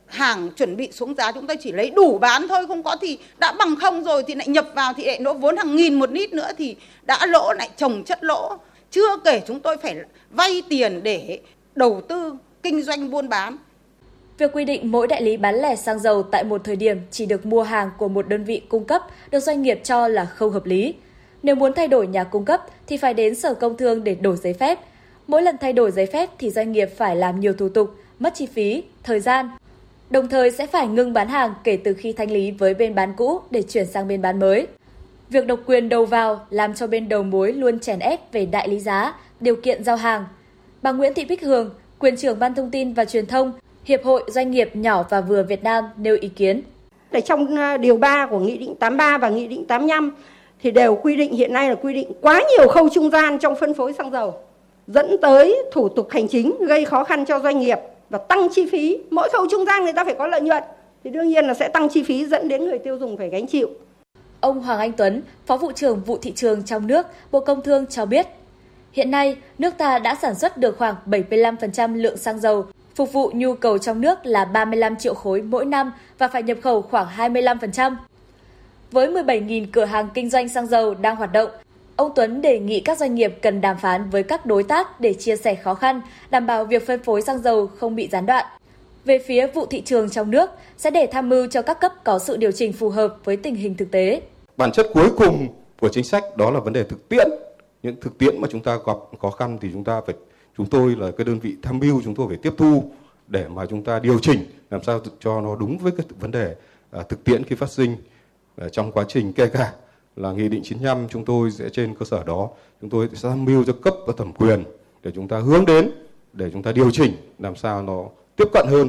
[SPEAKER 13] hàng chuẩn bị xuống giá chúng ta chỉ lấy đủ bán thôi không có thì đã bằng không rồi thì lại nhập vào thì lại nỗ vốn hàng nghìn một lít nữa thì đã lỗ lại trồng chất lỗ chưa kể chúng tôi phải vay tiền để đầu tư kinh doanh buôn bán
[SPEAKER 12] Việc quy định mỗi đại lý bán lẻ xăng dầu tại một thời điểm chỉ được mua hàng của một đơn vị cung cấp được doanh nghiệp cho là không hợp lý. Nếu muốn thay đổi nhà cung cấp thì phải đến Sở Công Thương để đổi giấy phép. Mỗi lần thay đổi giấy phép thì doanh nghiệp phải làm nhiều thủ tục, mất chi phí, thời gian. Đồng thời sẽ phải ngưng bán hàng kể từ khi thanh lý với bên bán cũ để chuyển sang bên bán mới. Việc độc quyền đầu vào làm cho bên đầu mối luôn chèn ép về đại lý giá, điều kiện giao hàng. Bà Nguyễn Thị Bích Hường, quyền trưởng Ban Thông tin và Truyền thông, Hiệp hội Doanh nghiệp nhỏ và vừa Việt Nam nêu ý kiến.
[SPEAKER 14] Để trong ờ, điều 3 của Nghị định 83 và Nghị định 85 thì đều quy định hiện nay là quy định quá nhiều khâu trung gian trong phân phối xăng dầu dẫn tới thủ tục hành chính gây khó khăn cho doanh nghiệp và tăng chi phí mỗi khâu trung gian người ta phải có lợi nhuận thì đương nhiên là sẽ tăng chi phí dẫn đến người tiêu dùng phải gánh chịu.
[SPEAKER 12] Ông Hoàng Anh Tuấn, Phó vụ trưởng vụ thị trường trong nước, Bộ Công Thương cho biết, hiện nay nước ta đã sản xuất được khoảng 75% lượng xăng dầu phục vụ nhu cầu trong nước là 35 triệu khối mỗi năm và phải nhập khẩu khoảng 25%. Với 17.000 cửa hàng kinh doanh xăng dầu đang hoạt động, ông Tuấn đề nghị các doanh nghiệp cần đàm phán với các đối tác để chia sẻ khó khăn, đảm bảo việc phân phối xăng dầu không bị gián đoạn. Về phía vụ thị trường trong nước sẽ để tham mưu cho các cấp có sự điều chỉnh phù hợp với tình hình thực tế.
[SPEAKER 15] Bản chất cuối cùng của chính sách đó là vấn đề thực tiễn. Những thực tiễn mà chúng ta gặp khó khăn thì chúng ta phải chúng tôi là cái đơn vị tham mưu chúng tôi phải tiếp thu để mà chúng ta điều chỉnh làm sao cho nó đúng với cái vấn đề à, thực tiễn khi phát sinh à, trong quá trình kể cả là nghị định 95 chúng tôi sẽ trên cơ sở đó chúng tôi sẽ tham mưu cho cấp và thẩm quyền để chúng ta hướng đến để chúng ta điều chỉnh làm sao nó tiếp cận hơn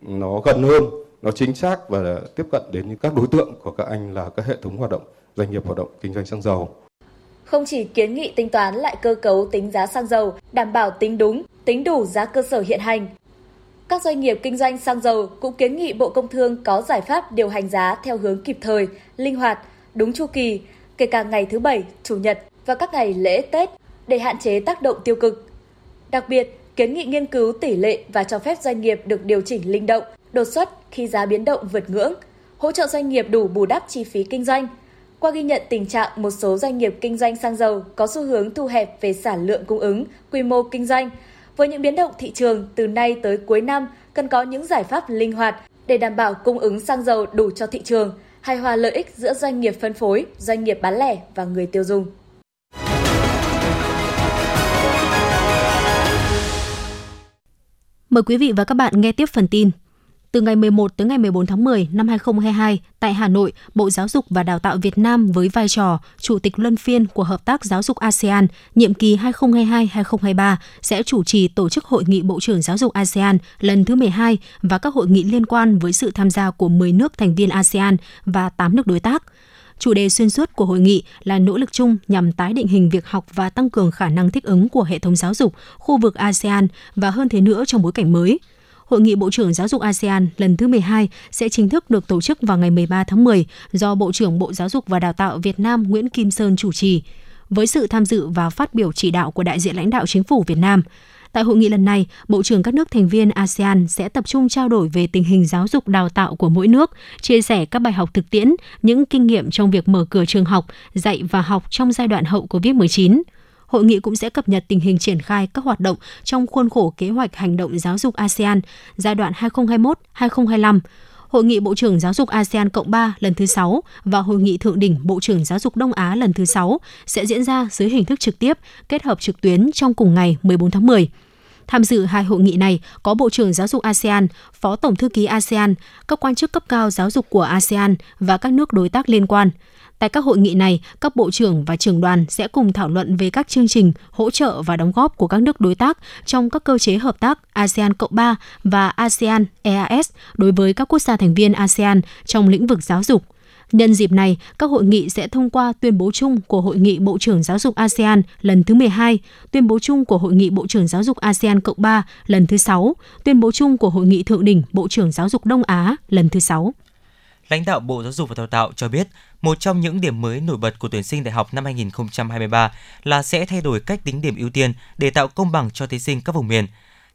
[SPEAKER 15] nó gần hơn nó chính xác và tiếp cận đến các đối tượng của các anh là các hệ thống hoạt động doanh nghiệp hoạt động kinh doanh xăng dầu
[SPEAKER 12] không chỉ kiến nghị tính toán lại cơ cấu tính giá xăng dầu, đảm bảo tính đúng, tính đủ giá cơ sở hiện hành. Các doanh nghiệp kinh doanh xăng dầu cũng kiến nghị Bộ Công Thương có giải pháp điều hành giá theo hướng kịp thời, linh hoạt, đúng chu kỳ, kể cả ngày thứ Bảy, Chủ nhật và các ngày lễ Tết để hạn chế tác động tiêu cực. Đặc biệt, kiến nghị nghiên cứu tỷ lệ và cho phép doanh nghiệp được điều chỉnh linh động, đột xuất khi giá biến động vượt ngưỡng, hỗ trợ doanh nghiệp đủ bù đắp chi phí kinh doanh – qua ghi nhận tình trạng một số doanh nghiệp kinh doanh xăng dầu có xu hướng thu hẹp về sản lượng cung ứng, quy mô kinh doanh. Với những biến động thị trường từ nay tới cuối năm, cần có những giải pháp linh hoạt để đảm bảo cung ứng xăng dầu đủ cho thị trường, hài hòa lợi ích giữa doanh nghiệp phân phối, doanh nghiệp bán lẻ và người tiêu dùng.
[SPEAKER 4] Mời quý vị và các bạn nghe tiếp phần tin. Từ ngày 11 tới ngày 14 tháng 10 năm 2022, tại Hà Nội, Bộ Giáo dục và Đào tạo Việt Nam với vai trò Chủ tịch luân phiên của Hợp tác Giáo dục ASEAN nhiệm kỳ 2022-2023 sẽ chủ trì tổ chức Hội nghị Bộ trưởng Giáo dục ASEAN lần thứ 12 và các hội nghị liên quan với sự tham gia của 10 nước thành viên ASEAN và 8 nước đối tác. Chủ đề xuyên suốt của hội nghị là nỗ lực chung nhằm tái định hình việc học và tăng cường khả năng thích ứng của hệ thống giáo dục khu vực ASEAN và hơn thế nữa trong bối cảnh mới. Hội nghị Bộ trưởng Giáo dục ASEAN lần thứ 12 sẽ chính thức được tổ chức vào ngày 13 tháng 10 do Bộ trưởng Bộ Giáo dục và Đào tạo Việt Nam Nguyễn Kim Sơn chủ trì. Với sự tham dự và phát biểu chỉ đạo của đại diện lãnh đạo chính phủ Việt Nam, Tại hội nghị lần này, Bộ trưởng các nước thành viên ASEAN sẽ tập trung trao đổi về tình hình giáo dục đào tạo của mỗi nước, chia sẻ các bài học thực tiễn, những kinh nghiệm trong việc mở cửa trường học, dạy và học trong giai đoạn hậu COVID-19. Hội nghị cũng sẽ cập nhật tình hình triển khai các hoạt động trong khuôn khổ kế hoạch hành động giáo dục ASEAN giai đoạn 2021-2025, Hội nghị Bộ trưởng Giáo dục ASEAN Cộng 3 lần thứ 6 và Hội nghị Thượng đỉnh Bộ trưởng Giáo dục Đông Á lần thứ 6 sẽ diễn ra dưới hình thức trực tiếp, kết hợp trực tuyến trong cùng ngày 14 tháng 10. Tham dự hai hội nghị này có Bộ trưởng Giáo dục ASEAN, Phó Tổng thư ký ASEAN, các quan chức cấp cao giáo dục của ASEAN và các nước đối tác liên quan. Tại các hội nghị này, các bộ trưởng và trưởng đoàn sẽ cùng thảo luận về các chương trình hỗ trợ và đóng góp của các nước đối tác trong các cơ chế hợp tác ASEAN Cộng 3 và ASEAN EAS đối với các quốc gia thành viên ASEAN trong lĩnh vực giáo dục. Nhân dịp này, các hội nghị sẽ thông qua tuyên bố chung của Hội nghị Bộ trưởng Giáo dục ASEAN lần thứ 12, tuyên bố chung của Hội nghị Bộ trưởng Giáo dục ASEAN Cộng 3 lần thứ 6, tuyên bố chung của Hội nghị Thượng đỉnh Bộ trưởng Giáo dục Đông Á lần thứ 6
[SPEAKER 3] lãnh đạo Bộ Giáo dục và Đào tạo cho biết, một trong những điểm mới nổi bật của tuyển sinh đại học năm 2023 là sẽ thay đổi cách tính điểm ưu tiên để tạo công bằng cho thí sinh các vùng miền.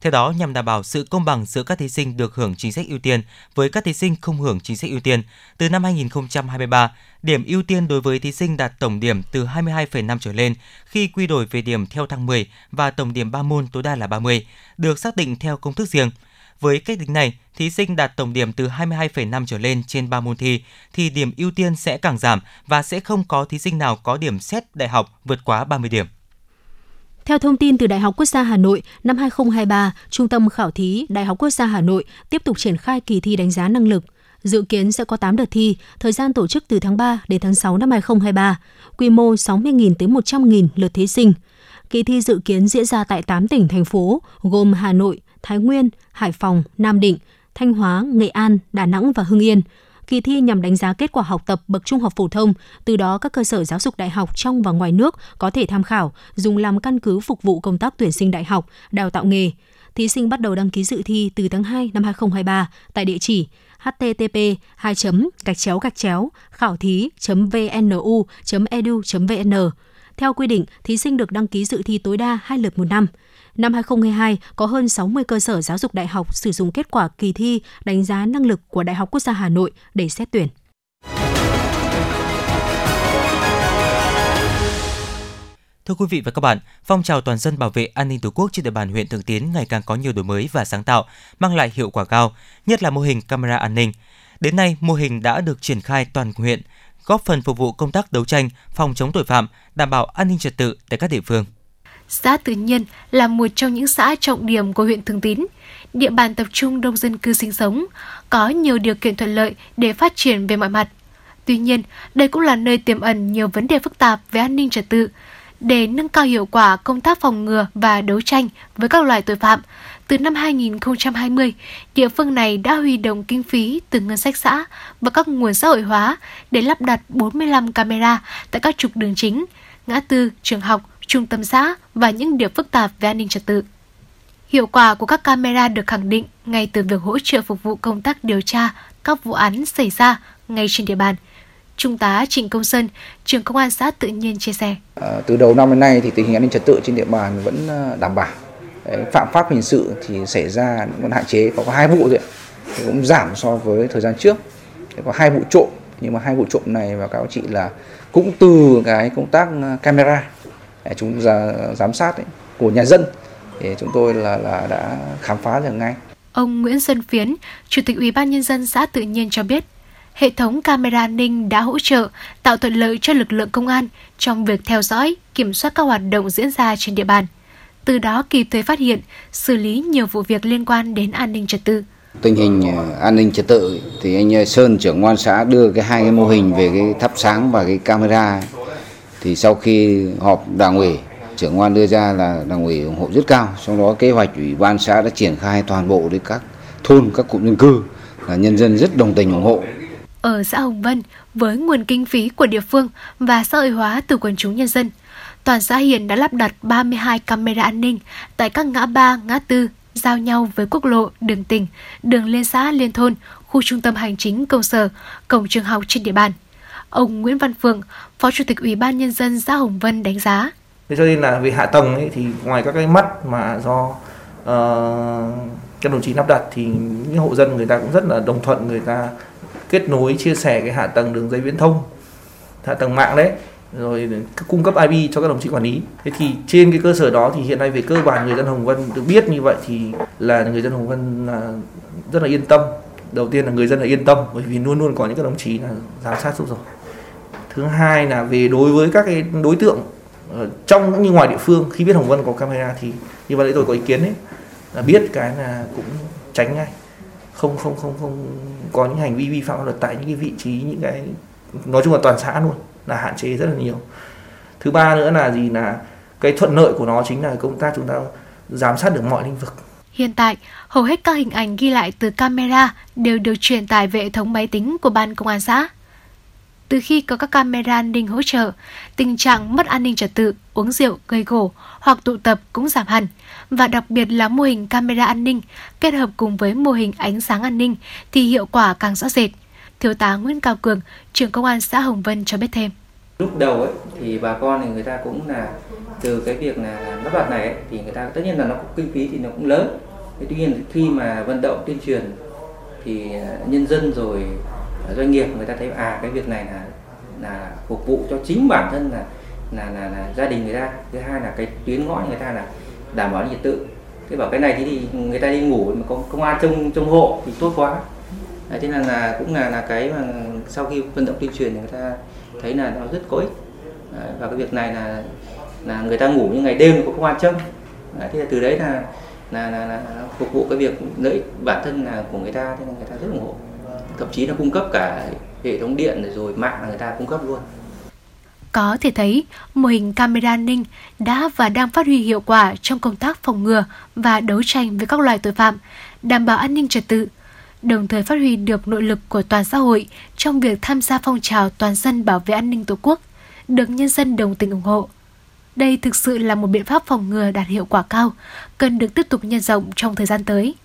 [SPEAKER 3] Theo đó, nhằm đảm bảo sự công bằng giữa các thí sinh được hưởng chính sách ưu tiên với các thí sinh không hưởng chính sách ưu tiên, từ năm 2023, điểm ưu tiên đối với thí sinh đạt tổng điểm từ 22,5 trở lên khi quy đổi về điểm theo thang 10 và tổng điểm 3 môn tối đa là 30, được xác định theo công thức riêng – với cách tính này, thí sinh đạt tổng điểm từ 22,5 trở lên trên 3 môn thi thì điểm ưu tiên sẽ càng giảm và sẽ không có thí sinh nào có điểm xét đại học vượt quá 30 điểm.
[SPEAKER 4] Theo thông tin từ Đại học Quốc gia Hà Nội, năm 2023, Trung tâm Khảo thí Đại học Quốc gia Hà Nội tiếp tục triển khai kỳ thi đánh giá năng lực. Dự kiến sẽ có 8 đợt thi, thời gian tổ chức từ tháng 3 đến tháng 6 năm 2023, quy mô 60.000 tới 100.000 lượt thí sinh. Kỳ thi dự kiến diễn ra tại 8 tỉnh, thành phố, gồm Hà Nội, Thái Nguyên, Hải Phòng, Nam Định, Thanh Hóa, Nghệ An, Đà Nẵng và Hưng Yên. Kỳ thi nhằm đánh giá kết quả học tập bậc trung học phổ thông, từ đó các cơ sở giáo dục đại học trong và ngoài nước có thể tham khảo, dùng làm căn cứ phục vụ công tác tuyển sinh đại học, đào tạo nghề. Thí sinh bắt đầu đăng ký dự thi từ tháng 2 năm 2023 tại địa chỉ http 2 gạch chéo gạch chéo khảo thí vnu edu vn theo quy định, thí sinh được đăng ký dự thi tối đa hai lượt một năm. Năm 2022, có hơn 60 cơ sở giáo dục đại học sử dụng kết quả kỳ thi đánh giá năng lực của Đại học Quốc gia Hà Nội để xét tuyển.
[SPEAKER 3] Thưa quý vị và các bạn, phong trào toàn dân bảo vệ an ninh Tổ quốc trên địa bàn huyện Thường Tiến ngày càng có nhiều đổi mới và sáng tạo, mang lại hiệu quả cao, nhất là mô hình camera an ninh. Đến nay, mô hình đã được triển khai toàn huyện, góp phần phục vụ công tác đấu tranh, phòng chống tội phạm, đảm bảo an ninh trật tự tại các địa phương.
[SPEAKER 16] Xã Tự Nhiên là một trong những xã trọng điểm của huyện Thường Tín, địa bàn tập trung đông dân cư sinh sống, có nhiều điều kiện thuận lợi để phát triển về mọi mặt. Tuy nhiên, đây cũng là nơi tiềm ẩn nhiều vấn đề phức tạp về an ninh trật tự. Để nâng cao hiệu quả công tác phòng ngừa và đấu tranh với các loại tội phạm, từ năm 2020, địa phương này đã huy động kinh phí từ ngân sách xã và các nguồn xã hội hóa để lắp đặt 45 camera tại các trục đường chính, ngã tư, trường học, trung tâm xã và những điểm phức tạp về an ninh trật tự. Hiệu quả của các camera được khẳng định ngay từ việc hỗ trợ phục vụ công tác điều tra các vụ án xảy ra ngay trên địa bàn. Trung tá Trịnh Công Sơn, trưởng công an xã tự nhiên chia sẻ.
[SPEAKER 17] À, từ đầu năm đến nay thì tình hình an ninh trật tự trên địa bàn vẫn à, đảm bảo. Phạm pháp hình sự thì xảy ra vẫn hạn chế, có, có hai vụ thôi, thì cũng giảm so với thời gian trước. Có hai vụ trộm, nhưng mà hai vụ trộm này và các chị là cũng từ cái công tác à, camera chúng ra giám sát ấy, của nhà dân thì chúng tôi là là đã khám phá được ngay.
[SPEAKER 16] Ông Nguyễn Xuân Phiến, Chủ tịch Ủy ban nhân dân xã Tự Nhiên cho biết, hệ thống camera an ninh đã hỗ trợ tạo thuận lợi cho lực lượng công an trong việc theo dõi, kiểm soát các hoạt động diễn ra trên địa bàn. Từ đó kịp thời phát hiện, xử lý nhiều vụ việc liên quan đến an ninh trật tự.
[SPEAKER 18] Tình hình ờ, an ninh trật tự thì anh Sơn trưởng quan xã đưa cái hai cái mô hình về cái thắp sáng và cái camera thì sau khi họp đảng ủy trưởng quan đưa ra là đảng ủy ủng hộ rất cao trong đó kế hoạch ủy ban xã đã triển khai toàn bộ đến các thôn các cụm dân cư là nhân dân rất đồng tình ủng hộ
[SPEAKER 16] ở xã Hồng Vân với nguồn kinh phí của địa phương và xã hội hóa từ quần chúng nhân dân. Toàn xã hiện đã lắp đặt 32 camera an ninh tại các ngã ba, ngã tư, giao nhau với quốc lộ, đường tỉnh, đường liên xã, liên thôn, khu trung tâm hành chính công sở, cổng trường học trên địa bàn. Ông Nguyễn Văn Phường, Phó Chủ tịch Ủy ban Nhân dân xã Hồng Vân đánh giá.
[SPEAKER 19] Thế cho nên là về hạ tầng ấy, thì ngoài các cái mắt mà do uh, các đồng chí lắp đặt thì những hộ dân người ta cũng rất là đồng thuận người ta kết nối chia sẻ cái hạ tầng đường dây viễn thông hạ tầng mạng đấy rồi cung cấp IP cho các đồng chí quản lý. Thế thì trên cái cơ sở đó thì hiện nay về cơ bản người dân Hồng Vân được biết như vậy thì là người dân Hồng Vân là rất là yên tâm. Đầu tiên là người dân là yên tâm bởi vì luôn luôn có những các đồng chí là giám sát giúp rồi. Thứ hai là về đối với các cái đối tượng ờ, trong cũng như ngoài địa phương khi biết Hồng Vân có camera thì như vậy tôi có ý kiến đấy là biết cái là cũng tránh ngay. Không không không không có những hành vi vi phạm luật tại những cái vị trí những cái nói chung là toàn xã luôn là hạn chế rất là nhiều. Thứ ba nữa là gì là cái thuận lợi của nó chính là công tác chúng ta giám sát được mọi lĩnh vực.
[SPEAKER 16] Hiện tại, hầu hết các hình ảnh ghi lại từ camera đều được truyền tải về hệ thống máy tính của ban công an xã. Từ khi có các camera an ninh hỗ trợ, tình trạng mất an ninh trật tự, uống rượu, gây gổ hoặc tụ tập cũng giảm hẳn. Và đặc biệt là mô hình camera an ninh kết hợp cùng với mô hình ánh sáng an ninh thì hiệu quả càng rõ rệt. Thiếu tá Nguyễn Cao Cường, trưởng công an xã Hồng Vân cho biết thêm.
[SPEAKER 20] Lúc đầu ấy, thì bà con thì người ta cũng là từ cái việc là lắp đặt này ấy, thì người ta tất nhiên là nó kinh phí thì nó cũng lớn. Thế tuy nhiên khi mà vận động tuyên truyền thì à, nhân dân rồi doanh nghiệp người ta thấy à cái việc này là là phục vụ cho chính bản thân là là là, là gia đình người ta. Thứ hai là cái tuyến ngõ người ta là đảm bảo trật tự. Thế bảo cái này thì người ta đi ngủ mà có công an trông trông hộ thì tốt quá. Thế là là cũng là là cái mà sau khi vận động tuyên truyền thì người ta thấy là nó rất có ích. Và cái việc này là là người ta ngủ những ngày đêm có công an trông. Thế là từ đấy là là, là, là phục vụ cái việc lợi ích bản thân là của người ta thế là người ta rất ủng hộ thậm chí là cung cấp cả hệ thống điện rồi mạng là người ta cung cấp luôn.
[SPEAKER 16] Có thể thấy, mô hình camera an ninh đã và đang phát huy hiệu quả trong công tác phòng ngừa và đấu tranh với các loại tội phạm, đảm bảo an ninh trật tự, đồng thời phát huy được nội lực của toàn xã hội trong việc tham gia phong trào toàn dân bảo vệ an ninh Tổ quốc, được nhân dân đồng tình ủng hộ. Đây thực sự là một biện pháp phòng ngừa đạt hiệu quả cao, cần được tiếp tục nhân rộng trong thời gian tới.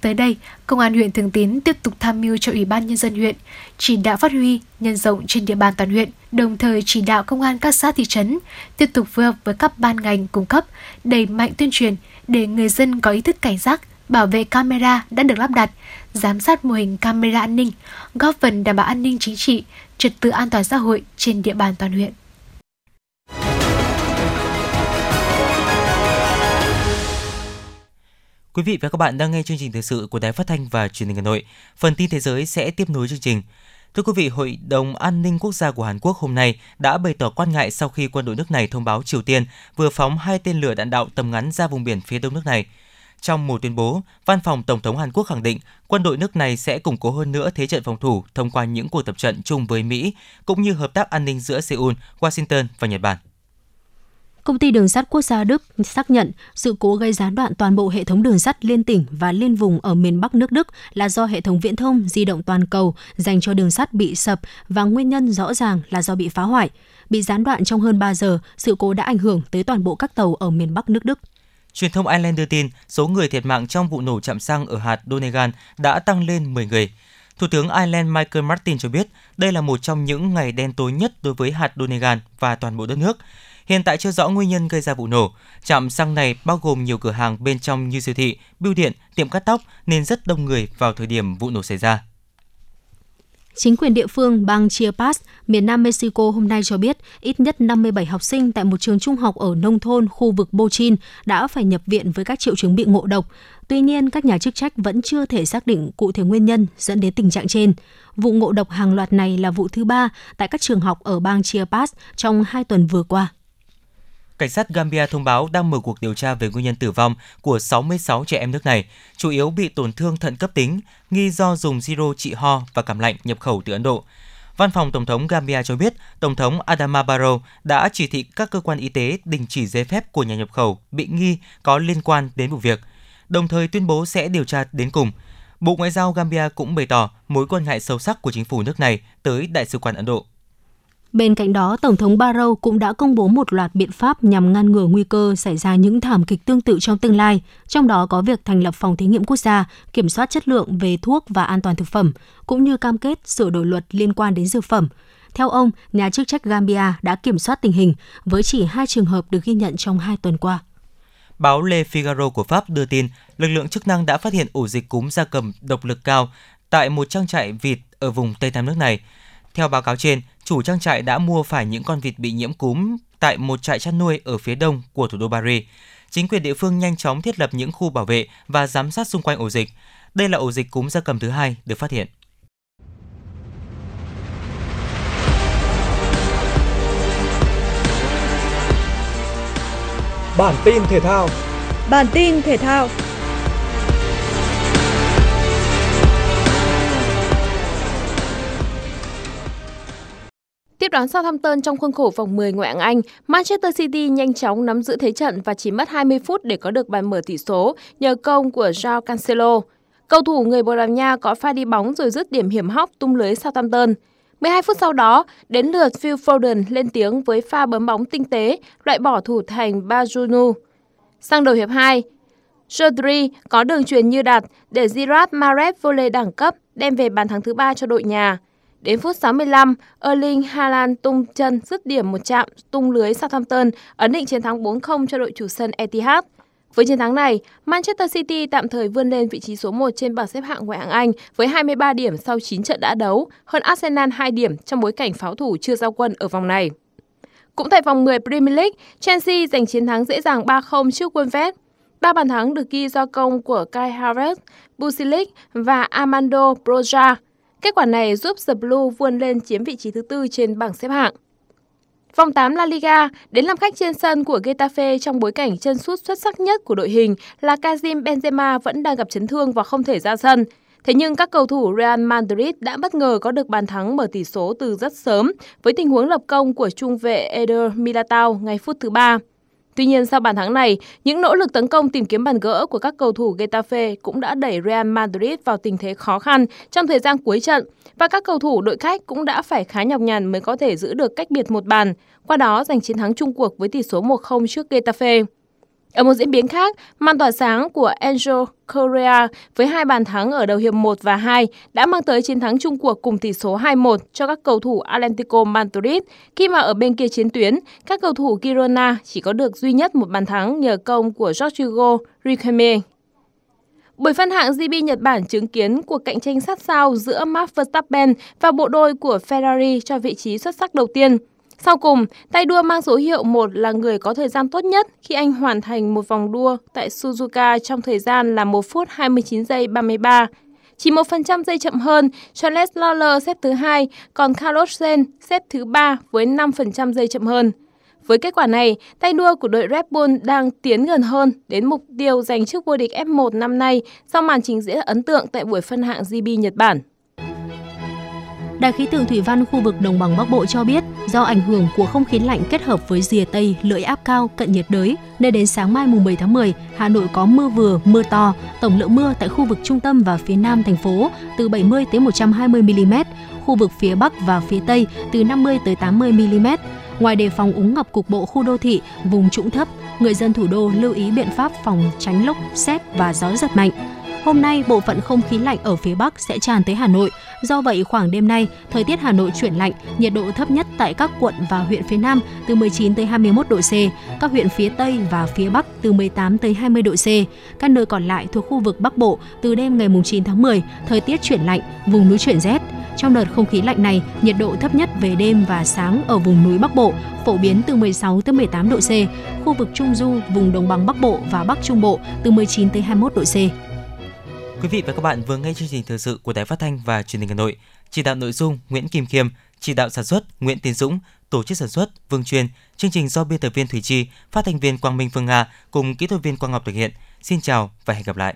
[SPEAKER 16] Tới đây, Công an huyện Thường Tín tiếp tục tham mưu cho Ủy ban Nhân dân huyện, chỉ đạo phát huy, nhân rộng trên địa bàn toàn huyện, đồng thời chỉ đạo công an các xã thị trấn tiếp tục phối hợp với các ban ngành cung cấp, đẩy mạnh tuyên truyền để người dân có ý thức cảnh giác, bảo vệ camera đã được lắp đặt, giám sát mô hình camera an ninh, góp phần đảm bảo an ninh chính trị, trật tự an toàn xã hội trên địa bàn toàn huyện.
[SPEAKER 3] Quý vị và các bạn đang nghe chương trình thời sự của Đài Phát thanh và Truyền hình Hà Nội. Phần tin thế giới sẽ tiếp nối chương trình. Thưa quý vị, Hội đồng An ninh Quốc gia của Hàn Quốc hôm nay đã bày tỏ quan ngại sau khi quân đội nước này thông báo Triều Tiên vừa phóng hai tên lửa đạn đạo tầm ngắn ra vùng biển phía đông nước này. Trong một tuyên bố, Văn phòng Tổng thống Hàn Quốc khẳng định quân đội nước này sẽ củng cố hơn nữa thế trận phòng thủ thông qua những cuộc tập trận chung với Mỹ, cũng như hợp tác an ninh giữa Seoul, Washington và Nhật Bản.
[SPEAKER 4] Công ty đường sắt quốc gia Đức xác nhận sự cố gây gián đoạn toàn bộ hệ thống đường sắt liên tỉnh và liên vùng ở miền Bắc nước Đức là do hệ thống viễn thông di động toàn cầu dành cho đường sắt bị sập và nguyên nhân rõ ràng là do bị phá hoại. Bị gián đoạn trong hơn 3 giờ, sự cố đã ảnh hưởng tới toàn bộ các tàu ở miền Bắc nước Đức.
[SPEAKER 3] Truyền thông Ireland đưa tin số người thiệt mạng trong vụ nổ chạm xăng ở hạt Donegal đã tăng lên 10 người. Thủ tướng Ireland Michael Martin cho biết đây là một trong những ngày đen tối nhất đối với hạt Donegal và toàn bộ đất nước. Hiện tại chưa rõ nguyên nhân gây ra vụ nổ. Trạm xăng này bao gồm nhiều cửa hàng bên trong như siêu thị, bưu điện, tiệm cắt tóc nên rất đông người vào thời điểm vụ nổ xảy ra.
[SPEAKER 4] Chính quyền địa phương bang Chiapas, miền Nam Mexico hôm nay cho biết ít nhất 57 học sinh tại một trường trung học ở nông thôn khu vực Bochin đã phải nhập viện với các triệu chứng bị ngộ độc. Tuy nhiên, các nhà chức trách vẫn chưa thể xác định cụ thể nguyên nhân dẫn đến tình trạng trên. Vụ ngộ độc hàng loạt này là vụ thứ ba tại các trường học ở bang Chiapas trong hai tuần vừa qua
[SPEAKER 3] cảnh sát Gambia thông báo đang mở cuộc điều tra về nguyên nhân tử vong của 66 trẻ em nước này, chủ yếu bị tổn thương thận cấp tính, nghi do dùng siro trị ho và cảm lạnh nhập khẩu từ Ấn Độ. Văn phòng Tổng thống Gambia cho biết, Tổng thống Adama Barrow đã chỉ thị các cơ quan y tế đình chỉ giấy phép của nhà nhập khẩu bị nghi có liên quan đến vụ việc, đồng thời tuyên bố sẽ điều tra đến cùng. Bộ Ngoại giao Gambia cũng bày tỏ mối quan ngại sâu sắc của chính phủ nước này tới Đại sứ quán Ấn Độ.
[SPEAKER 4] Bên cạnh đó, Tổng thống Barrow cũng đã công bố một loạt biện pháp nhằm ngăn ngừa nguy cơ xảy ra những thảm kịch tương tự trong tương lai, trong đó có việc thành lập phòng thí nghiệm quốc gia, kiểm soát chất lượng về thuốc và an toàn thực phẩm, cũng như cam kết sửa đổi luật liên quan đến dược phẩm. Theo ông, nhà chức trách Gambia đã kiểm soát tình hình với chỉ hai trường hợp được ghi nhận trong hai tuần qua.
[SPEAKER 3] Báo Le Figaro của Pháp đưa tin, lực lượng chức năng đã phát hiện ổ dịch cúm gia cầm độc lực cao tại một trang trại vịt ở vùng Tây Nam nước này. Theo báo cáo trên, chủ trang trại đã mua phải những con vịt bị nhiễm cúm tại một trại chăn nuôi ở phía đông của thủ đô Paris. Chính quyền địa phương nhanh chóng thiết lập những khu bảo vệ và giám sát xung quanh ổ dịch. Đây là ổ dịch cúm gia cầm thứ hai được phát hiện.
[SPEAKER 1] Bản tin thể thao
[SPEAKER 21] Bản tin thể thao Tiếp đón Southampton trong khuôn khổ vòng 10 ngoại hạng Anh, Manchester City nhanh chóng nắm giữ thế trận và chỉ mất 20 phút để có được bàn mở tỷ số nhờ công của Joao Cancelo. Cầu thủ người Bồ Đào Nha có pha đi bóng rồi dứt điểm hiểm hóc tung lưới Southampton. 12 phút sau đó, đến lượt Phil Foden lên tiếng với pha bấm bóng tinh tế, loại bỏ thủ thành Bajunu. Sang đầu hiệp 2, Rodri có đường truyền như đạt để Girard Mahrez lê đẳng cấp đem về bàn thắng thứ ba cho đội nhà. Đến phút 65, Erling Haaland tung chân dứt điểm một chạm tung lưới Southampton, ấn định chiến thắng 4-0 cho đội chủ sân Etihad. Với chiến thắng này, Manchester City tạm thời vươn lên vị trí số 1 trên bảng xếp hạng ngoại hạng Anh với 23 điểm sau 9 trận đã đấu, hơn Arsenal 2 điểm trong bối cảnh pháo thủ chưa giao quân ở vòng này. Cũng tại vòng 10 Premier League, Chelsea giành chiến thắng dễ dàng 3-0 trước Wolves. Ba bàn thắng được ghi do công của Kai Havertz, Busilic và Armando Broja. Kết quả này giúp The Blue vươn lên chiếm vị trí thứ tư trên bảng xếp hạng. Vòng 8 La Liga đến làm khách trên sân của Getafe trong bối cảnh chân sút xuất sắc nhất của đội hình là Kazim Benzema vẫn đang gặp chấn thương và không thể ra sân. Thế nhưng các cầu thủ Real Madrid đã bất ngờ có được bàn thắng mở tỷ số từ rất sớm với tình huống lập công của trung vệ Eder Militao ngay phút thứ ba. Tuy nhiên sau bàn thắng này, những nỗ lực tấn công tìm kiếm bàn gỡ của các cầu thủ Getafe cũng đã đẩy Real Madrid vào tình thế khó khăn trong thời gian cuối trận và các cầu thủ đội khách cũng đã phải khá nhọc nhằn mới có thể giữ được cách biệt một bàn, qua đó giành chiến thắng chung cuộc với tỷ số 1-0 trước Getafe. Ở một diễn biến khác, màn tỏa sáng của Angel Correa với hai bàn thắng ở đầu hiệp 1 và 2 đã mang tới chiến thắng chung cuộc cùng tỷ số 2-1 cho các cầu thủ Atlético Madrid khi mà ở bên kia chiến tuyến, các cầu thủ Girona chỉ có được duy nhất một bàn thắng nhờ công của Rodrigo Riquelme. Buổi phân hạng GP Nhật Bản chứng kiến cuộc cạnh tranh sát sao giữa Max Verstappen và bộ đôi của Ferrari cho vị trí xuất sắc đầu tiên – sau cùng, tay đua mang số hiệu 1 là người có thời gian tốt nhất khi anh hoàn thành một vòng đua tại Suzuka trong thời gian là 1 phút 29 giây 33. Chỉ 1% giây chậm hơn, Charles Leclerc xếp thứ hai, còn Carlos Sainz xếp thứ ba với 5% giây chậm hơn. Với kết quả này, tay đua của đội Red Bull đang tiến gần hơn đến mục tiêu giành chức vô địch F1 năm nay sau màn trình diễn ấn tượng tại buổi phân hạng GB Nhật Bản.
[SPEAKER 4] Đài khí tượng thủy văn khu vực đồng bằng Bắc Bộ cho biết, do ảnh hưởng của không khí lạnh kết hợp với rìa Tây lưỡi áp cao cận nhiệt đới, nên đến sáng mai mùng 7 tháng 10, Hà Nội có mưa vừa, mưa to, tổng lượng mưa tại khu vực trung tâm và phía nam thành phố từ 70 tới 120 mm, khu vực phía Bắc và phía Tây từ 50 tới 80 mm. Ngoài đề phòng úng ngập cục bộ khu đô thị, vùng trũng thấp, người dân thủ đô lưu ý biện pháp phòng tránh lốc, xét và gió giật mạnh. Hôm nay, bộ phận không khí lạnh ở phía Bắc sẽ tràn tới Hà Nội. Do vậy, khoảng đêm nay, thời tiết Hà Nội chuyển lạnh, nhiệt độ thấp nhất tại các quận và huyện phía Nam từ 19 tới 21 độ C, các huyện phía Tây và phía Bắc từ 18 tới 20 độ C. Các nơi còn lại thuộc khu vực Bắc Bộ từ đêm ngày 9 tháng 10, thời tiết chuyển lạnh, vùng núi chuyển rét. Trong đợt không khí lạnh này, nhiệt độ thấp nhất về đêm và sáng ở vùng núi Bắc Bộ phổ biến từ 16 tới 18 độ C, khu vực Trung Du, vùng đồng bằng Bắc Bộ và Bắc Trung Bộ từ 19 tới 21 độ C.
[SPEAKER 3] Quý vị và các bạn vừa nghe chương trình thời sự của Đài Phát thanh và Truyền hình Hà Nội. Chỉ đạo nội dung Nguyễn Kim Khiêm, chỉ đạo sản xuất Nguyễn Tiến Dũng, tổ chức sản xuất, Vương Truyền, chương trình do biên tập viên Thủy Chi, phát thanh viên Quang Minh Phương Nga cùng kỹ thuật viên Quang Ngọc thực hiện. Xin chào và hẹn gặp lại.